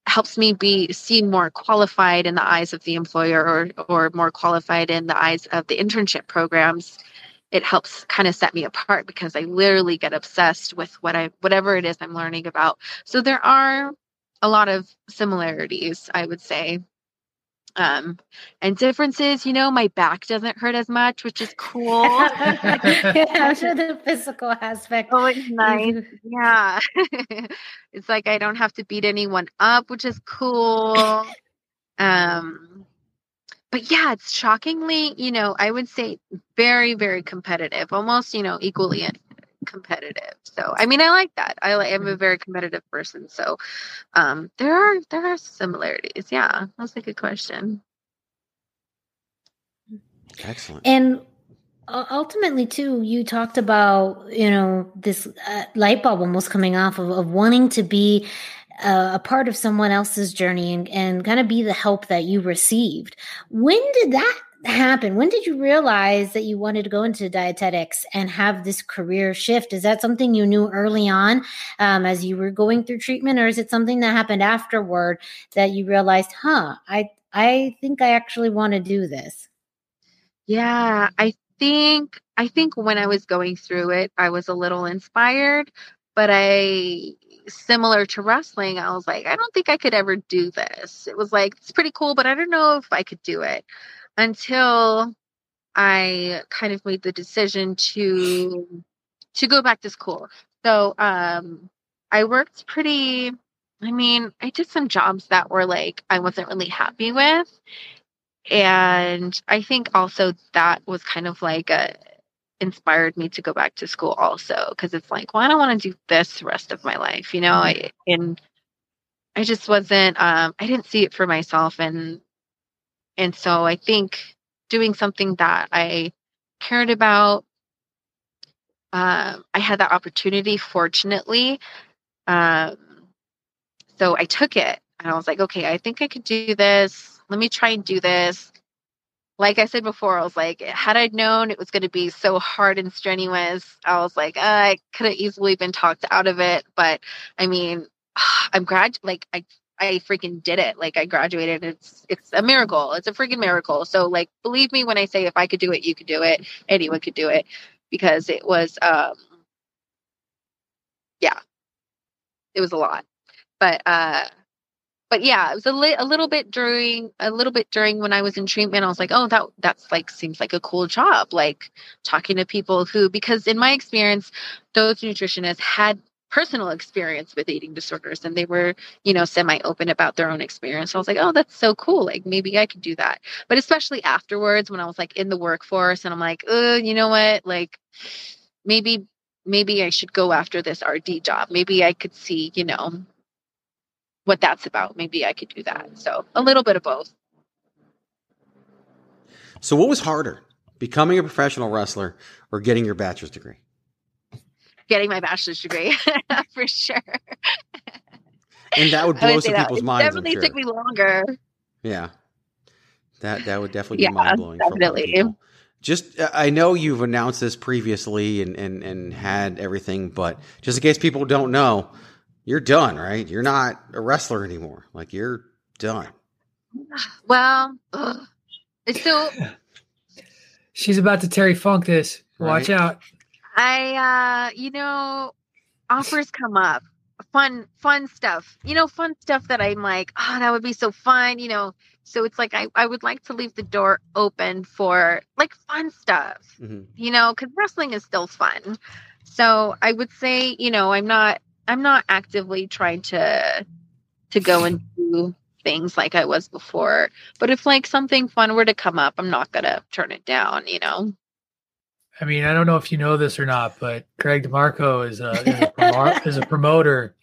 S9: helps me be seen more qualified in the eyes of the employer or or more qualified in the eyes of the internship programs it helps kind of set me apart because I literally get obsessed with what I whatever it is I'm learning about. So there are a lot of similarities, I would say. Um, and differences, you know, my back doesn't hurt as much, which is cool.
S6: yeah, I'm sure the physical aspect.
S9: Oh, it's nice. yeah. it's like I don't have to beat anyone up, which is cool. Um, but yeah, it's shockingly, you know, I would say very, very competitive, almost, you know, equally competitive. So, I mean, I like that. I am a mm-hmm. very competitive person. So, um, there are there are similarities. Yeah, that's a good question.
S5: Excellent.
S6: And ultimately too you talked about you know this uh, light bulb almost coming off of, of wanting to be uh, a part of someone else's journey and, and kind of be the help that you received. When did that happen? When did you realize that you wanted to go into dietetics and have this career shift? Is that something you knew early on um, as you were going through treatment, or is it something that happened afterward that you realized, huh, I I think I actually want to do this?
S9: Yeah, I think I think when I was going through it, I was a little inspired, but I similar to wrestling, I was like, I don't think I could ever do this. It was like, it's pretty cool, but I don't know if I could do it until I kind of made the decision to to go back to school. So um I worked pretty I mean, I did some jobs that were like I wasn't really happy with. And I think also that was kind of like a inspired me to go back to school also because it's like well i don't want to do this the rest of my life? You know mm-hmm. I, and i just wasn't um i didn't see it for myself and and so i think doing something that i cared about um i had that opportunity fortunately um so i took it and i was like okay i think i could do this. Let me try and do this like I said before, I was like, had I known it was going to be so hard and strenuous, I was like, uh, I could have easily been talked out of it. But I mean, I'm grad, like I, I freaking did it. Like I graduated. It's, it's a miracle. It's a freaking miracle. So like, believe me when I say, if I could do it, you could do it. Anyone could do it because it was, um, yeah, it was a lot. But, uh, but yeah, it was a, li- a little bit during a little bit during when I was in treatment. I was like, oh, that that's like seems like a cool job, like talking to people who, because in my experience, those nutritionists had personal experience with eating disorders and they were you know semi open about their own experience. So i was like oh that's so cool like maybe i could do that. But especially afterwards when i was like in the workforce and i'm like oh you know what? Like maybe maybe i should go after this rd job. Maybe i could see you know what that's about. Maybe I could do that. So a little bit of both.
S5: So what was harder, becoming a professional wrestler or getting your bachelor's degree?
S9: Getting my bachelor's degree for sure.
S5: and that would blow
S9: say
S5: some people's
S9: It
S5: minds. I'm
S9: Definitely
S5: sure.
S9: took me longer.
S5: Yeah. That that would definitely
S9: Yeah,
S5: be mind blowing.
S9: definitely.
S5: Just uh, I know you've announced this previously and, and and had everything, but just in case people don't know, you're done, right? You're not a wrestler anymore. Like you're done.
S9: Well, ugh. it's still
S1: She's about to Terry Funk this. Watch
S5: Right.
S1: out.
S9: I uh you know offers come up fun fun stuff you know fun stuff that I'm like oh that would be so fun you know so it's like I, I would like to leave the door open for like fun stuff
S5: Mhm.
S9: you know because wrestling is still fun so I would say you know I'm not I'm not actively trying to to go and do things like I was before but if like something fun were to come up I'm not gonna turn it down you know
S1: I mean, I don't know if you know this or not, but Greg DeMarco is a is a, promo- is a promoter.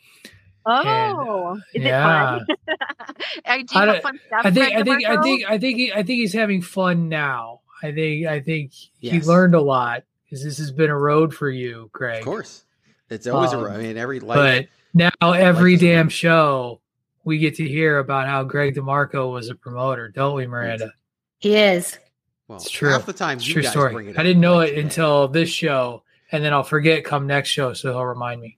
S9: Oh, is
S1: yeah.
S9: it fun? I do
S1: I,
S9: fun stuff.
S1: I think
S9: Greg
S1: I think I think I think he, I think he's having fun now. I think I think he learned a lot because this has been a road for you, Greg.
S5: Of course. It's always
S1: Um,
S5: a I mean every life
S1: but now every
S5: life
S1: damn show we get to hear about how Greg DeMarco was a promoter, don't we, Miranda?
S6: He is.
S5: well,
S1: It's true.
S5: half the time
S1: It's
S5: you
S1: true
S5: guys
S1: story.
S5: bring it
S1: I didn't know it until this show, and then I'll forget come next show, so he'll remind me.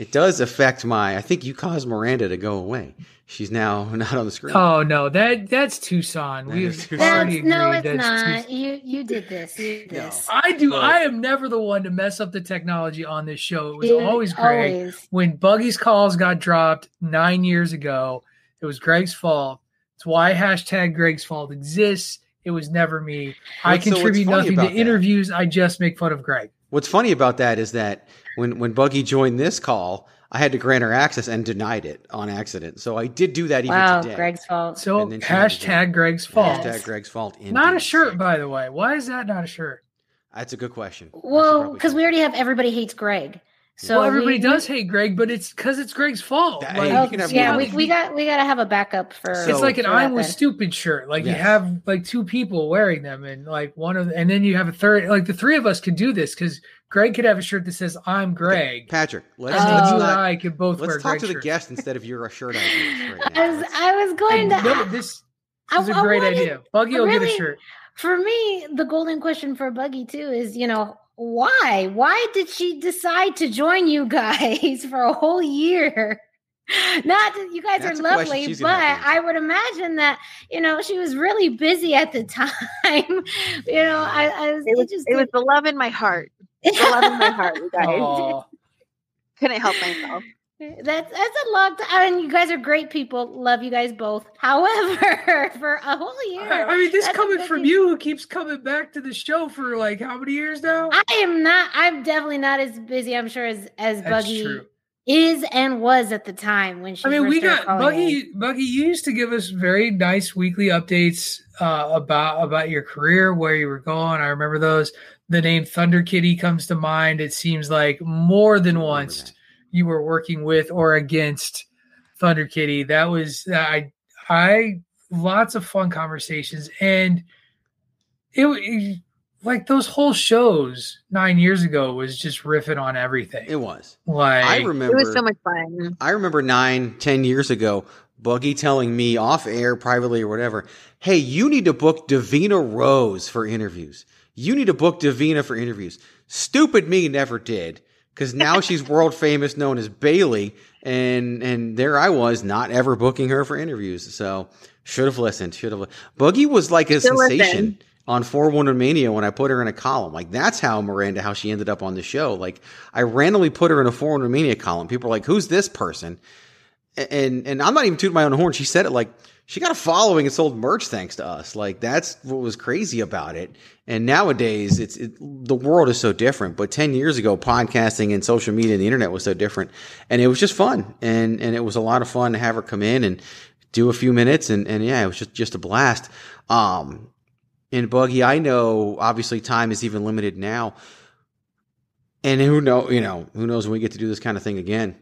S5: It does affect my I think you caused Miranda to go away. She's now not on the screen.
S1: Oh no, that that's Tucson.
S5: That
S1: We've
S5: Tucson.
S6: That's,
S1: already agreed.
S6: no, it's
S1: that's
S6: not.
S1: Tucson.
S6: You you did this. You did this.
S1: I do.
S5: But-
S1: I am never the one to mess up the technology on this show. It was
S6: Dude,
S1: always Greg.
S6: always.
S1: When Buggy's calls got dropped nine years ago, it was Greg's fault. It's why hashtag Greg's fault exists. It was never me. I
S5: What's- so
S1: contribute
S5: funny
S1: nothing to
S5: that?
S1: interviews. I just make fun of Greg.
S5: What's funny about that is that when when Buggy joined this call, I had to grant her access and denied it on accident. So I did do that even
S6: Wow,
S5: today.
S6: Greg's fault.
S1: So
S5: And then she had to
S1: hashtag Greg's fault.
S5: Hashtag Greg's fault.
S1: Not a shirt, by the way. Why is that not a shirt?
S5: That's a good question.
S6: Well, because we already have everybody hates Greg. So
S1: well, everybody
S6: we,
S1: does hate Greg, but it's because it's Greg's fault.
S5: That-
S1: Like,
S5: hey,
S6: Oh,
S5: you can have
S6: yeah, we, we got we got to have a backup for.
S5: So-
S1: it's like an "I'm
S6: that
S1: with stupid" shirt. Like you have like two people wearing them, and like one of, and then you have a third. Like the three of us could do this because Greg could have a shirt that says "I'm Greg,"
S5: Patrick, let's,
S1: and then
S5: let's
S1: you and I could both
S5: let's talk
S1: Greg
S5: to the
S1: shirts.
S5: guest instead of your uh, shirt ideas right
S6: I was, I was going
S1: And
S6: to.
S1: no, this
S6: I-
S1: is a
S6: I
S1: great
S6: wanted-
S1: idea. Buggy will get a shirt.
S6: For me, the golden question for Buggy too is, you know, why? Why did she decide to join you guys for a whole year? Not that you guys
S5: That's
S6: are lovely, but
S5: gonna have to answer.
S6: I would imagine that you know she was really busy at the time. you know, I, I was,
S9: It was,
S6: just
S9: it was the love in my heart. The love in my heart, you guys.
S1: Aw.
S9: Couldn't help myself.
S6: Eh, that's that's a long time. I mean, you guys are great people. Love you guys both. However, for a whole year,
S1: I I mean, this coming from you, who keeps coming back to the show for like how many years now?
S6: I am not. I'm definitely not as busy. I'm sure as as
S1: That's
S6: Buggy
S1: true.
S6: Is and was at the time when she.
S1: I mean, we got
S6: calling in.
S1: Buggy. Buggy, you used to give us very nice weekly updates uh, about about your career, where you were going. I remember those. The name Thunder Kitty comes to mind. It seems like more than once
S5: that.
S1: you were working with or against Thunder Kitty. That was I. I lots of fun conversations, and it, it like those whole shows nine years ago was just riffing on everything.
S5: It was.
S1: like
S5: I remember, It
S9: was so much fun.
S5: I remember nine, ten years ago, Buggy telling me off air, privately or whatever, hey, you need to book Davina Rose for interviews. You need to book Davina for interviews. Stupid me never did. Because now she's world famous, known as Bayley, and and there I was, not ever booking her for interviews. So should have listened. Should have. Buggy was like a
S9: Still
S5: sensation
S9: listen.
S5: On 411Mania when I put her in a column. Like that's how Miranda, how she ended up on the show. Like I randomly put her in a 411Mania column. People are like, "Who's this person?" and and I'm not even tooting my own horn. She said it like she got a following and sold merch thanks to us. Like that's what was crazy about it. And nowadays, it's it, the world is so different. But ten years ago, podcasting and social media and the internet was so different, and it was just fun. And and it was a lot of fun to have her come in and do a few minutes. And and yeah, it was just just a blast. Um, and Buggy, I know obviously time is even limited now. And who know, you know, who knows when we get to do this kind of thing again.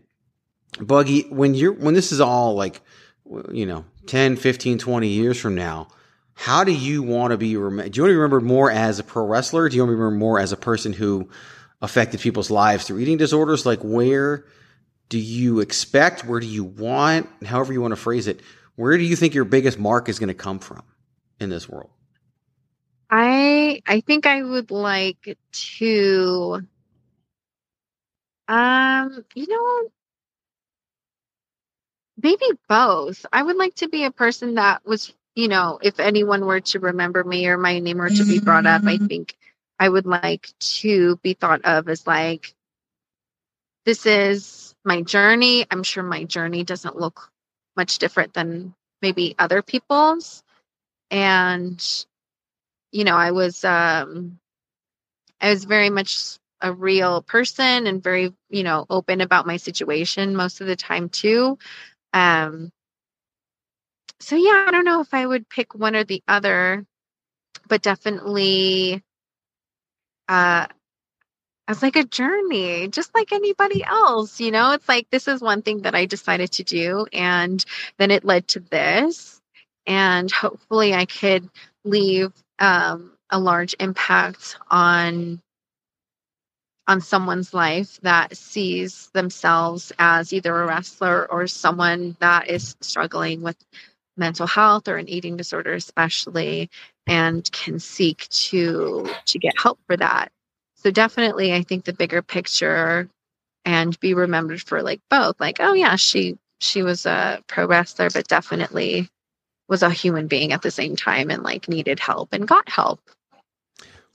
S5: Buggy, when you're when this is all like you know 10, 15, 20 years from now, how do you want to be remembered? Do you want to be remembered more as a pro wrestler? Do you want to be remembered more as a person who affected people's lives through eating disorders? Like where do you expect? Where do you want? However you want to phrase it. Where do you think your biggest mark is going to come from in this world?
S9: I I think I would like to um you know maybe both. I would like to be a person that was, you know, if anyone were to remember me or my name were to be brought up, I think I would like to be thought of as like this is my journey. I'm sure my journey doesn't look much different than maybe other people's. And you know, I was um I was very much a real person and very, you know, open about my situation most of the time too. Um so yeah, I don't know if I would pick one or the other, but definitely uh as like a journey, just like anybody else, you know, it's like this is one thing that I decided to do and then it led to this and hopefully I could leave um, a large impact on on someone's life that sees themselves as either a wrestler or someone that is struggling with mental health or an eating disorder especially and can seek to to get help for that. So definitely i think the bigger picture and be remembered for like both like oh yeah she she was a pro wrestler but definitely was a human being at the same time and like needed help and got help.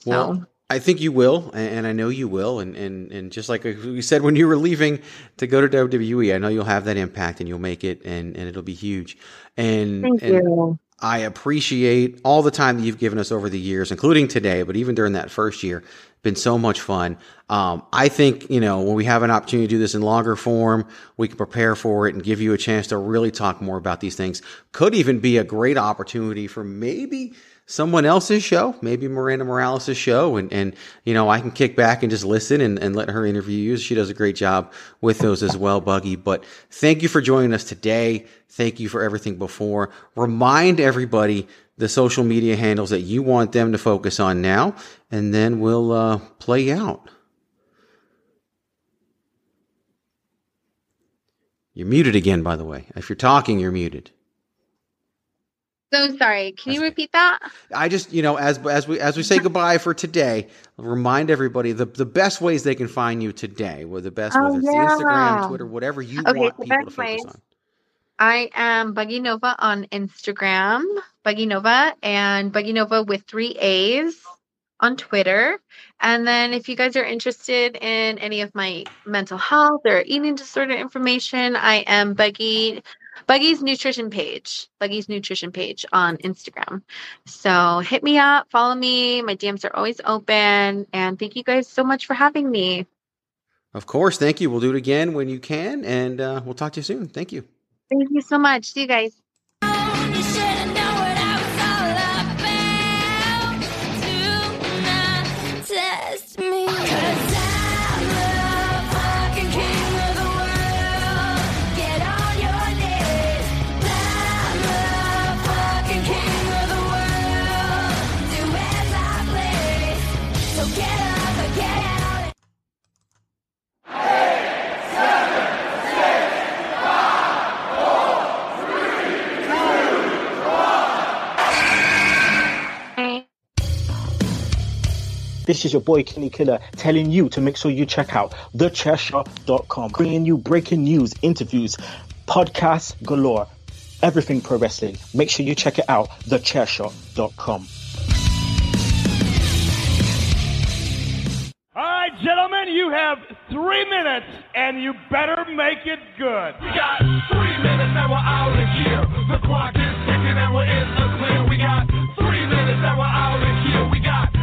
S5: Well, so. I think you will, and I know you will, and and and just like we said when you were leaving to go to WWE, I know you'll have that impact and you'll make it, and and it'll be huge. And
S9: thank
S5: and
S9: you.
S5: I appreciate all the time that you've given us over the years, including today, but even during that first year, been so much fun. Um, I think, you know, when we have an opportunity to do this in longer form, we can prepare for it and give you a chance to really talk more about these things. Could even be a great opportunity for maybe someone else's show, maybe Miranda Morales' show. And, and, you know, I can kick back and just listen and, and let her interview you. She does a great job with those as well, Buggy. But thank you for joining us today. Thank you for everything before. Remind everybody the social media handles that you want them to focus on now, and then we'll uh, play out. You're muted again, by the way. If you're talking, you're muted.
S9: So sorry. Can you repeat that?
S5: I just, you know, as as we as we say goodbye for today, remind everybody the the best ways they can find you today. Were the best,
S9: Oh,
S5: whether
S9: yeah.
S5: Instagram, Twitter, whatever you
S9: Okay,
S5: want people to focus
S9: ways.
S5: on.
S9: I am Buggy Nova on Instagram, Buggy Nova, and Buggy Nova with three A's on Twitter. And then if you guys are interested in any of my mental health or eating disorder information, I am Buggy Buggy's nutrition page, Buggy's nutrition page on Instagram. So hit me up, follow me. My DMs are always open. And thank you guys so much for having me.
S5: Of course, thank you. We'll do it again when you can, and uh, we'll talk to you soon. Thank you.
S9: Thank you so much. See you guys.
S10: This is your boy Kenny Killer telling you to make sure you check out thechairshot.com, bringing you breaking news, interviews, podcasts galore, everything pro wrestling. Make sure you check it out, thechairshot.com.
S3: All right, gentlemen, you have three minutes, and you better make it good. We got three minutes, and we're out of here. The clock is ticking, and we're in the clear. We got three minutes, and we're out of here. We got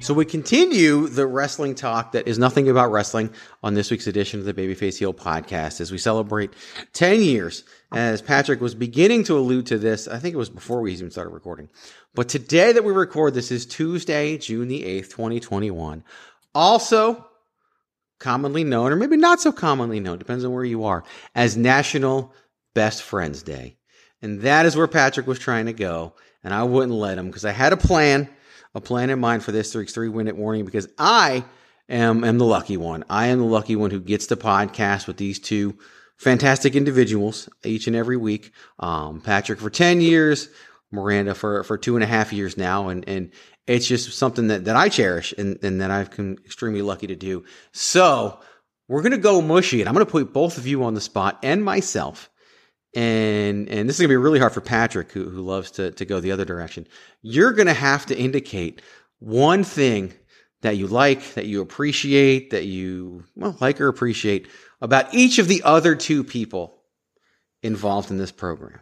S5: So we continue the wrestling talk that is nothing about wrestling on this week's edition of the Babyface Heel podcast as we celebrate 10 years. As Patrick was beginning to allude to this, I think it was before we even started recording. But today that we record this is Tuesday, June the 8th, 2021. Also commonly known, or maybe not so commonly known, depends on where you are, as National Best Friends Day. And that is where Patrick was trying to go. And I wouldn't let him because I had a plan, a plan in mind for this week's three minute warning because I am, am the lucky one. I am the lucky one who gets the podcast with these two fantastic individuals each and every week. Um, Patrick for 10 years, Miranda for, for two and a half years now. And, and it's just something that, that I cherish and, and that I've been extremely lucky to do. So we're going to go mushy and I'm going to put both of you on the spot and myself. And, and this is going to be really hard for Patrick, who, who loves to, to go the other direction. You're going to have to indicate one thing that you like, that you appreciate, that you well like or appreciate about each of the other two people involved in this program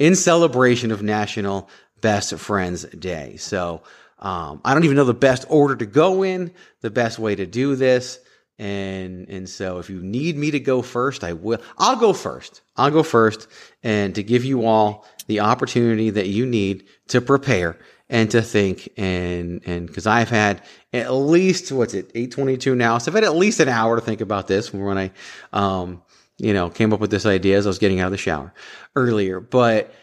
S5: in celebration of National Best Friends Day. So um, I don't even know the best order to go in, the best way to do this. And and so if you need me to go first, I will. I'll go first. I'll go first, and to give you all the opportunity that you need to prepare and to think and and because I've had at least what's it eight twenty two now, so I've had at least an hour to think about this when I um you know came up with this idea as I was getting out of the shower earlier, but.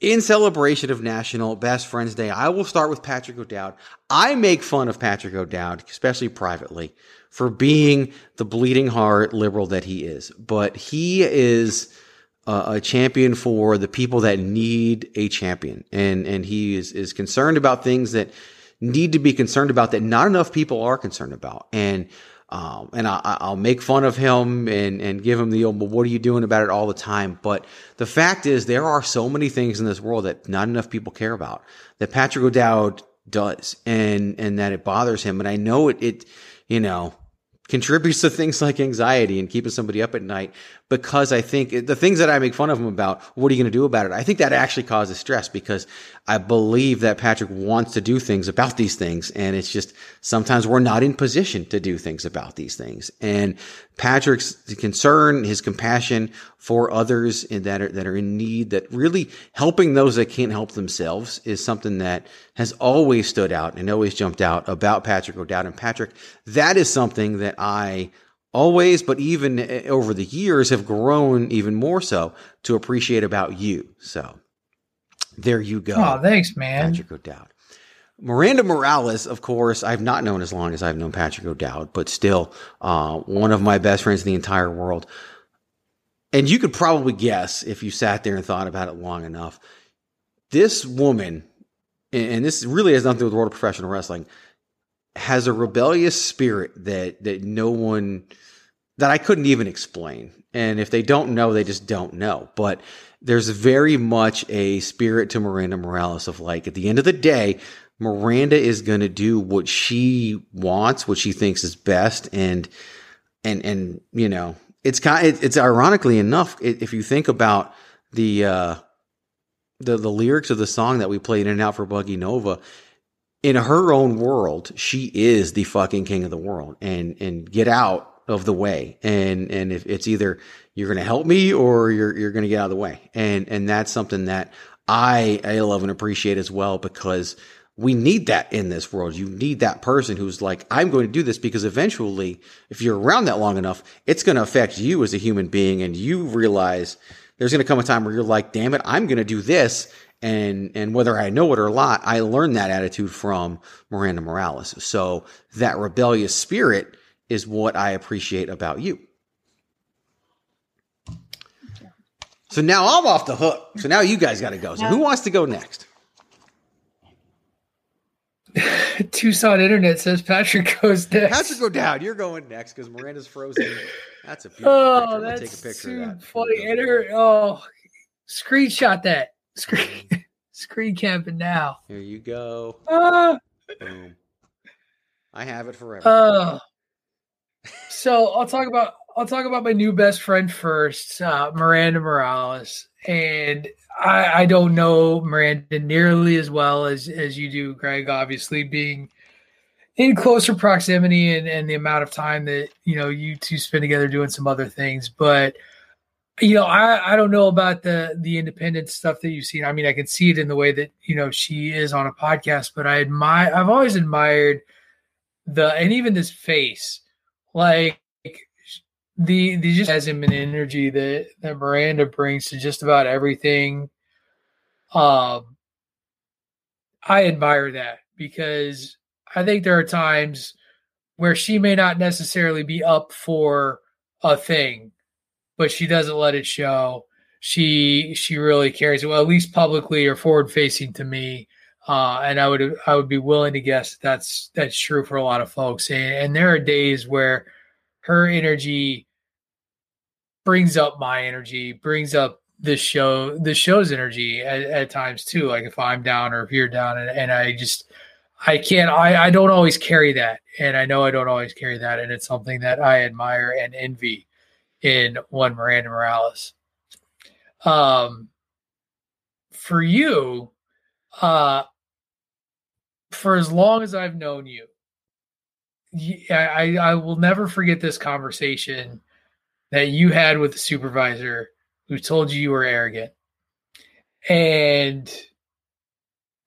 S5: In celebration of National Best Friends Day, I will start with Patrick O'Dowd. I make fun of Patrick O'Dowd, especially privately, for being the bleeding heart liberal that he is. But he is a, a champion for the people that need a champion. And, and he is, is concerned about things that need to be concerned about that not enough people are concerned about. And, um, and I, I'll make fun of him and, and give him the old, but what are you doing about it all the time? But the fact is, there are so many things in this world that not enough people care about that Patrick O'Dowd does and, and that it bothers him. And I know it, it, you know, contributes to things like anxiety and keeping somebody up at night because I think the things that I make fun of him about, what are you going to do about it? I think that actually causes stress because I believe that Patrick wants to do things about these things. And it's just sometimes we're not in position to do things about these things. And Patrick's concern, his compassion for others that are, that are in need, that really helping those that can't help themselves is something that has always stood out and always jumped out about Patrick O'Dowd. And Patrick, that is something that I always, but even uh, over the years have grown even more so to appreciate about you. So there you go.
S1: Oh, thanks, man.
S5: Patrick O'Dowd. Miranda Morales, of course, I've not known as long as I've known Patrick O'Dowd, but still uh, one of my best friends in the entire world. And you could probably guess if you sat there and thought about it long enough. This woman, and this really has nothing to do with the world of professional wrestling, has a rebellious spirit that that no one that I couldn't even explain. And if they don't know, they just don't know. But there's very much a spirit to Miranda Morales of like, at the end of the day, Miranda is going to do what she wants, what she thinks is best. And, and, and, you know, it's kind it's ironically enough, if you think about the, uh, the, the lyrics of the song that we played in and out for Buggy Nova, in her own world, she is the fucking king of the world and, and get out of the way. And, and if it's either you're going to help me or you're, you're going to get out of the way. And, and that's something that I, I love and appreciate as well because we need that in this world. You need that person who's like, I'm going to do this because eventually, if you're around that long enough, it's going to affect you as a human being. And you realize there's going to come a time where you're like, damn it, I'm going to do this. And, and whether I know it or not, I learned that attitude from Miranda Morales. So that rebellious spirit is what I appreciate about you. So now I'm off the hook. So now you guys got to go. So who wants to go next?
S1: Tucson Internet says Patrick goes next.
S5: Patrick go down. You're going next because Miranda's frozen. That's a beautiful
S1: Oh,
S5: picture.
S1: That's
S5: take a picture of that.
S1: funny. And her, oh, screenshot that. Screen, screen camping now.
S5: Here you go.
S1: Ah.
S5: Boom. I have it forever.
S1: Uh, so I'll talk about I'll talk about my new best friend first, uh, Miranda Morales, and I, I don't know Miranda nearly as well as as you do, Greg. Obviously, being in closer proximity and, and the amount of time that you know you two spend together doing some other things, but you know I, I don't know about the the independent stuff that you've seen. I mean, I can see it in the way that you know she is on a podcast, but I admire I've always admired the and even this face like the the just has him an energy that that Miranda brings to just about everything. Um, I admire that because I think there are times where she may not necessarily be up for a thing, but she doesn't let it show. She she really cares. Well, at least publicly or forward facing to me. Uh, and I would I would be willing to guess that's that's true for a lot of folks. And, and there are days where her energy brings up my energy, brings up the show the show's energy at, at times too. Like if I'm down or if you're down, and, and I just I can't I I don't always carry that, and I know I don't always carry that, and it's something that I admire and envy in one Miranda Morales. Um, for you, uh, for as long as I've known you, I will never forget this conversation that you had with the supervisor who told you you were arrogant. And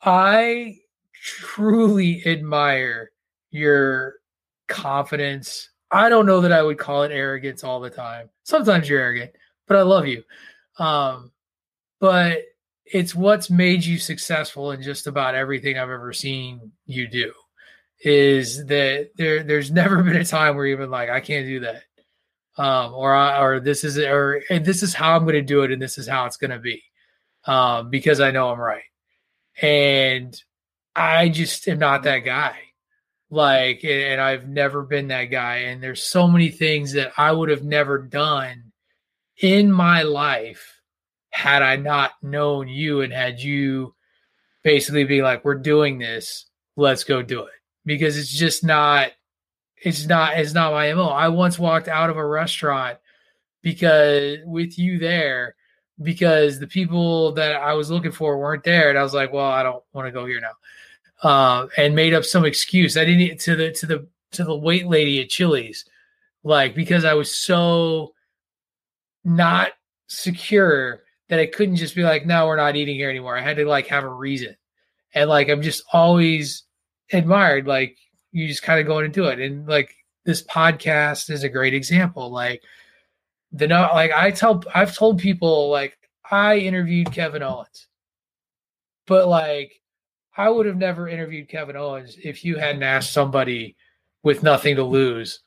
S1: I truly admire your confidence. I don't know that I would call it arrogance all the time. Sometimes you're arrogant, but I love you. Um, but it's what's made you successful in just about everything I've ever seen you do. Is that there? There's never been a time where you've been like, I can't do that um, or I, or this is or this is how I'm going to do it, and this is how it's going to be, um, because I know I'm right, and I just am not that guy. Like, and I've never been that guy, and there's so many things that I would have never done in my life had I not known you and had you basically be like, "We're doing this, let's go do it," because it's just not it's not it's not my mo. I once walked out of a restaurant because with you there because the people that I was looking for weren't there, and I was like, well, I don't want to go here now, uh, and made up some excuse. I didn't to the to the to the wait lady at Chili's, like because I was so not secure that I couldn't just be like, no, we're not eating here anymore. I had to like have a reason, and like I'm just always admired like you just kind of going into it. And like this podcast is a great example. Like the no like i tell i've told people like i interviewed kevin owens. But like i would have never interviewed kevin owens if you hadn't asked somebody with nothing to lose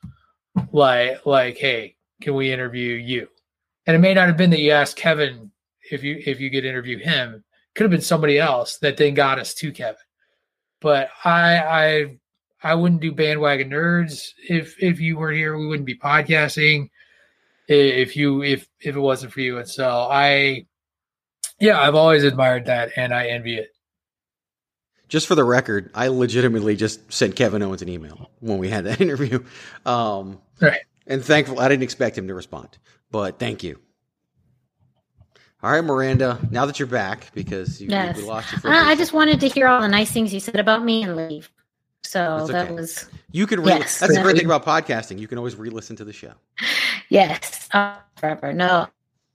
S1: like like hey can we interview you? And it may not have been that you asked kevin if you if you could interview him could have been somebody else that then got us to kevin but i i I wouldn't do bandwagon nerds if if you were here. We wouldn't be podcasting if you if if it wasn't for you. And so I, yeah, I've always admired that, and I envy it.
S5: Just for the record, I legitimately just sent Kevin Owens an email when we had that interview. Um,
S1: right.
S5: And thankful, I didn't expect him to respond, but thank you. All right, Miranda. Now that you're back, because you,
S6: Yes.
S5: lost you for a
S6: I, I just wanted to hear all the nice things you said about me and leave. So that was
S5: You can re-
S6: Yes.
S5: That's the great thing about podcasting. You can always re-listen to the show.
S6: yes, uh, forever. No,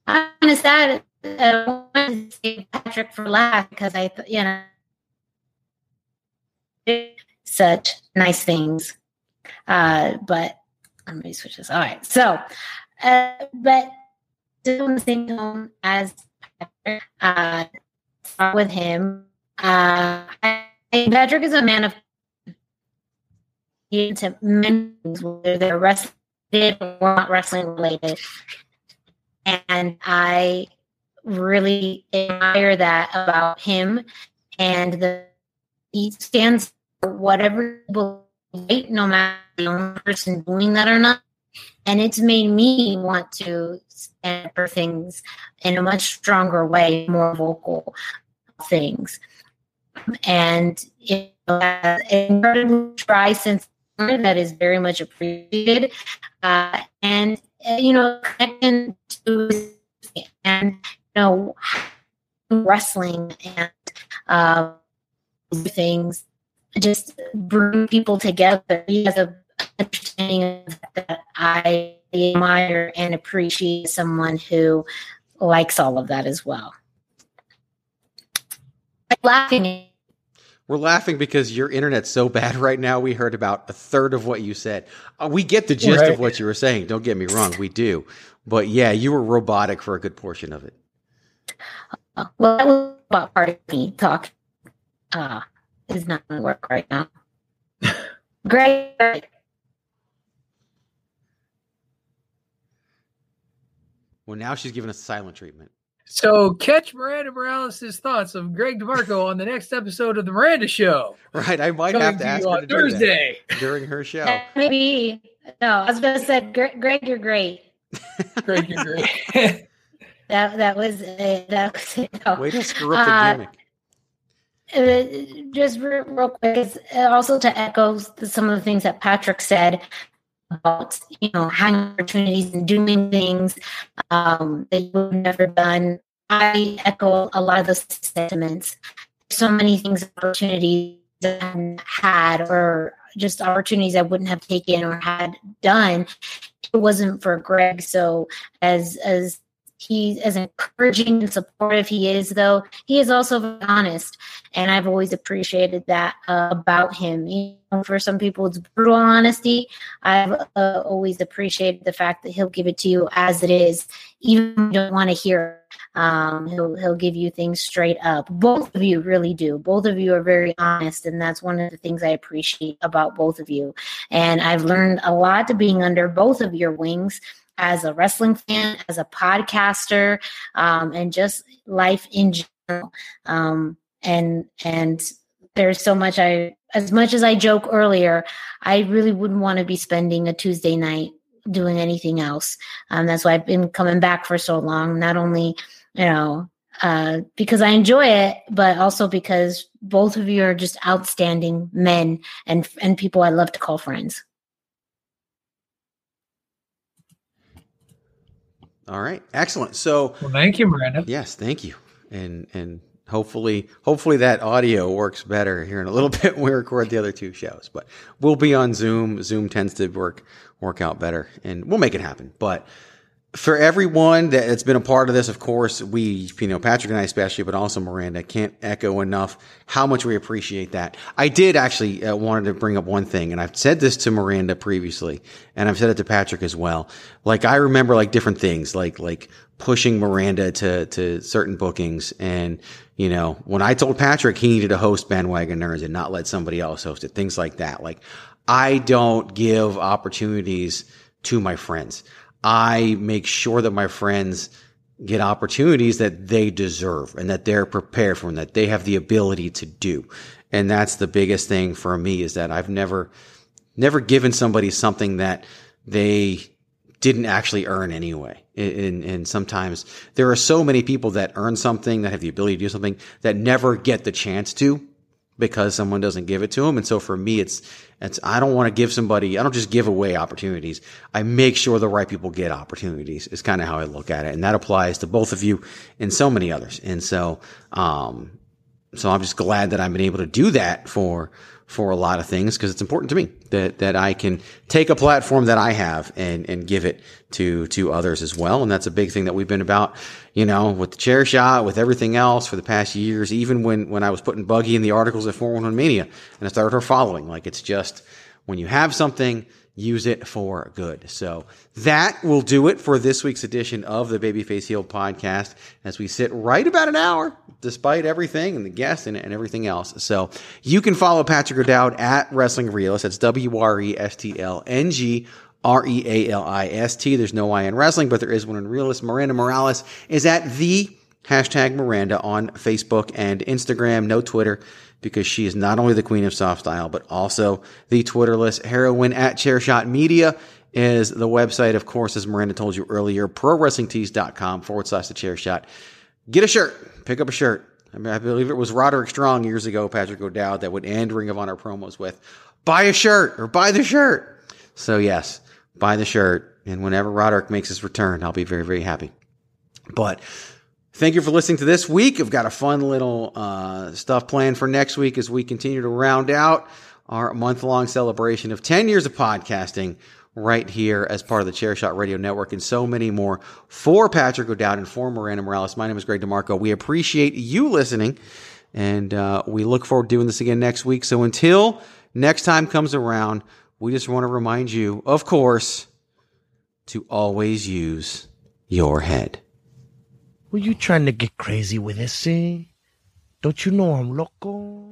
S6: I'm of sad. I wanted to say Patrick for last because I, you know, such nice things. Uh, but let me switch this. All right, so, uh, but still in the same tone as. Uh, start with him. Uh, I, Patrick is a man of into many things, whether they're wrestling or not wrestling related. And I really admire that about him and the he stands for whatever he believes, no matter the only person doing that or not. And it's made me want to stand for things in a much stronger way, more vocal things. And it, incredibly try sense that is very much appreciated. Uh, and, uh, you know, connection to and, you know, wrestling and uh, things just bring people together. He has a understanding that I admire and appreciate someone who likes all of that as well. I'm laughing
S5: We're laughing because your internet's so bad right now. We heard about a third of what you said. Uh, we get the gist
S6: Right.
S5: of what you were saying. Don't get me wrong, we do. But yeah, you were robotic for a good portion of it.
S6: Well, that was about part of me talk. Uh, is not going to work right now. Great.
S5: Well, now she's giving us silent treatment.
S1: So catch Miranda Morales' thoughts of Greg DeMarco on the next episode of the Miranda Show.
S5: Right, I might have to
S1: to
S5: ask her
S1: on
S5: to do that
S1: Thursday.
S5: during her show.
S6: Maybe. No, I was gonna say, Gre- Greg, you're great.
S1: Greg, you're great.
S6: That that was uh, that was it. No.
S5: Way to screw up the
S6: Uh,
S5: gimmick.
S6: uh, just re- real quick, uh, also to echo some of the things that Patrick said about you know having opportunities and doing things um, that you've never done. I echo a lot of those sentiments. So many things, opportunities that I hadn't or just opportunities I wouldn't have taken or had done. It wasn't for Greg. So as as he as encouraging and supportive he is though. He is also honest and i've always appreciated that uh, about him. You know, for some people it's brutal honesty. I've uh, always appreciated the fact that he'll give it to you as it is even when you don't want to hear um, he'll he'll give you things straight up. Both of you really do. Both of you are very honest and that's one of the things i appreciate about both of you. And i've learned a lot to being under both of your wings as a wrestling fan, as a podcaster, um, and just life in general. Um, and and there's so much I, as much as I joke earlier, I really wouldn't want to be spending a Tuesday night doing anything else. Um, that's why I've been coming back for so long. Not only, you know, uh, because I enjoy it, but also because both of you are just outstanding men and and people I love to call friends.
S5: All right, excellent. So,
S1: well, thank you, Miranda.
S5: Yes, thank you, and and hopefully, hopefully that audio works better here in a little bit when we record the other two shows. But we'll be on Zoom. Zoom tends to work work out better, and we'll make it happen. But for everyone that's been a part of this, of course, we, you know, Patrick and I especially, but also Miranda, can't echo enough how much we appreciate that. I did actually uh, wanted to bring up one thing, and I've said this to Miranda previously, and I've said it to Patrick as well. Like I remember like different things, like like pushing Miranda to to certain bookings, and you know, when I told Patrick he needed to host Bandwagon Nerds and not let somebody else host it, things like that. Like I don't give opportunities to my friends. I make sure that my friends get opportunities that they deserve and that they're prepared for and that they have the ability to do. And that's the biggest thing for me is that I've never, never given somebody something that they didn't actually earn anyway. And, and sometimes there are so many people that earn something that have the ability to do something that never get the chance to because someone doesn't give it to them. And so for me, it's, it's, I don't want to give somebody, I don't just give away opportunities. I make sure the right people get opportunities is kind of how I look at it. And that applies to both of you and so many others. And so, um, so I'm just glad that I've been able to do that for, for a lot of things because it's important to me that, that I can take a platform that I have and, and give it to, to others as well. And that's a big thing that we've been about, you know, with the chair shot, with everything else for the past years, even when, when I was putting Buggy in the articles at 411Mania and I started her following, like it's just when you have something, use it for good. So that will do it for this week's edition of the Babyface Heel podcast as we sit right about an hour despite everything and the guests and, and everything else. So you can follow Patrick O'Dowd at Wrestling Realist. That's W R E S T L N G R E A L I S T. There's no I in wrestling, but there is one in realist. Miranda Morales is at the hashtag Miranda on Facebook and Instagram, no Twitter, because she is not only the queen of soft style, but also the Twitterless heroine at Chairshot Media is the website, of course, as Miranda told you earlier, prowrestlingtees.com forward slash the chair shot. Get a shirt, pick up a shirt. I, mean, I believe it was Roderick Strong years ago, Patrick O'Dowd, that would end Ring of Honor promos with buy a shirt or buy the shirt. So yes, buy the shirt. And whenever Roderick makes his return, I'll be very, very happy. But thank you for listening to this week. I've got a fun little uh, stuff planned for next week as we continue to round out our month long celebration of 10 years of podcasting right here as part of the Chairshot Radio Network and so many more for Patrick O'Dowd and for Miranda Morales. My name is Greg DeMarco. We appreciate you listening and uh, we look forward to doing this again next week. So until next time comes around, we just want to remind you, of course, to always use your head.
S11: Were you trying to get crazy with this, see? Don't you know I'm loco?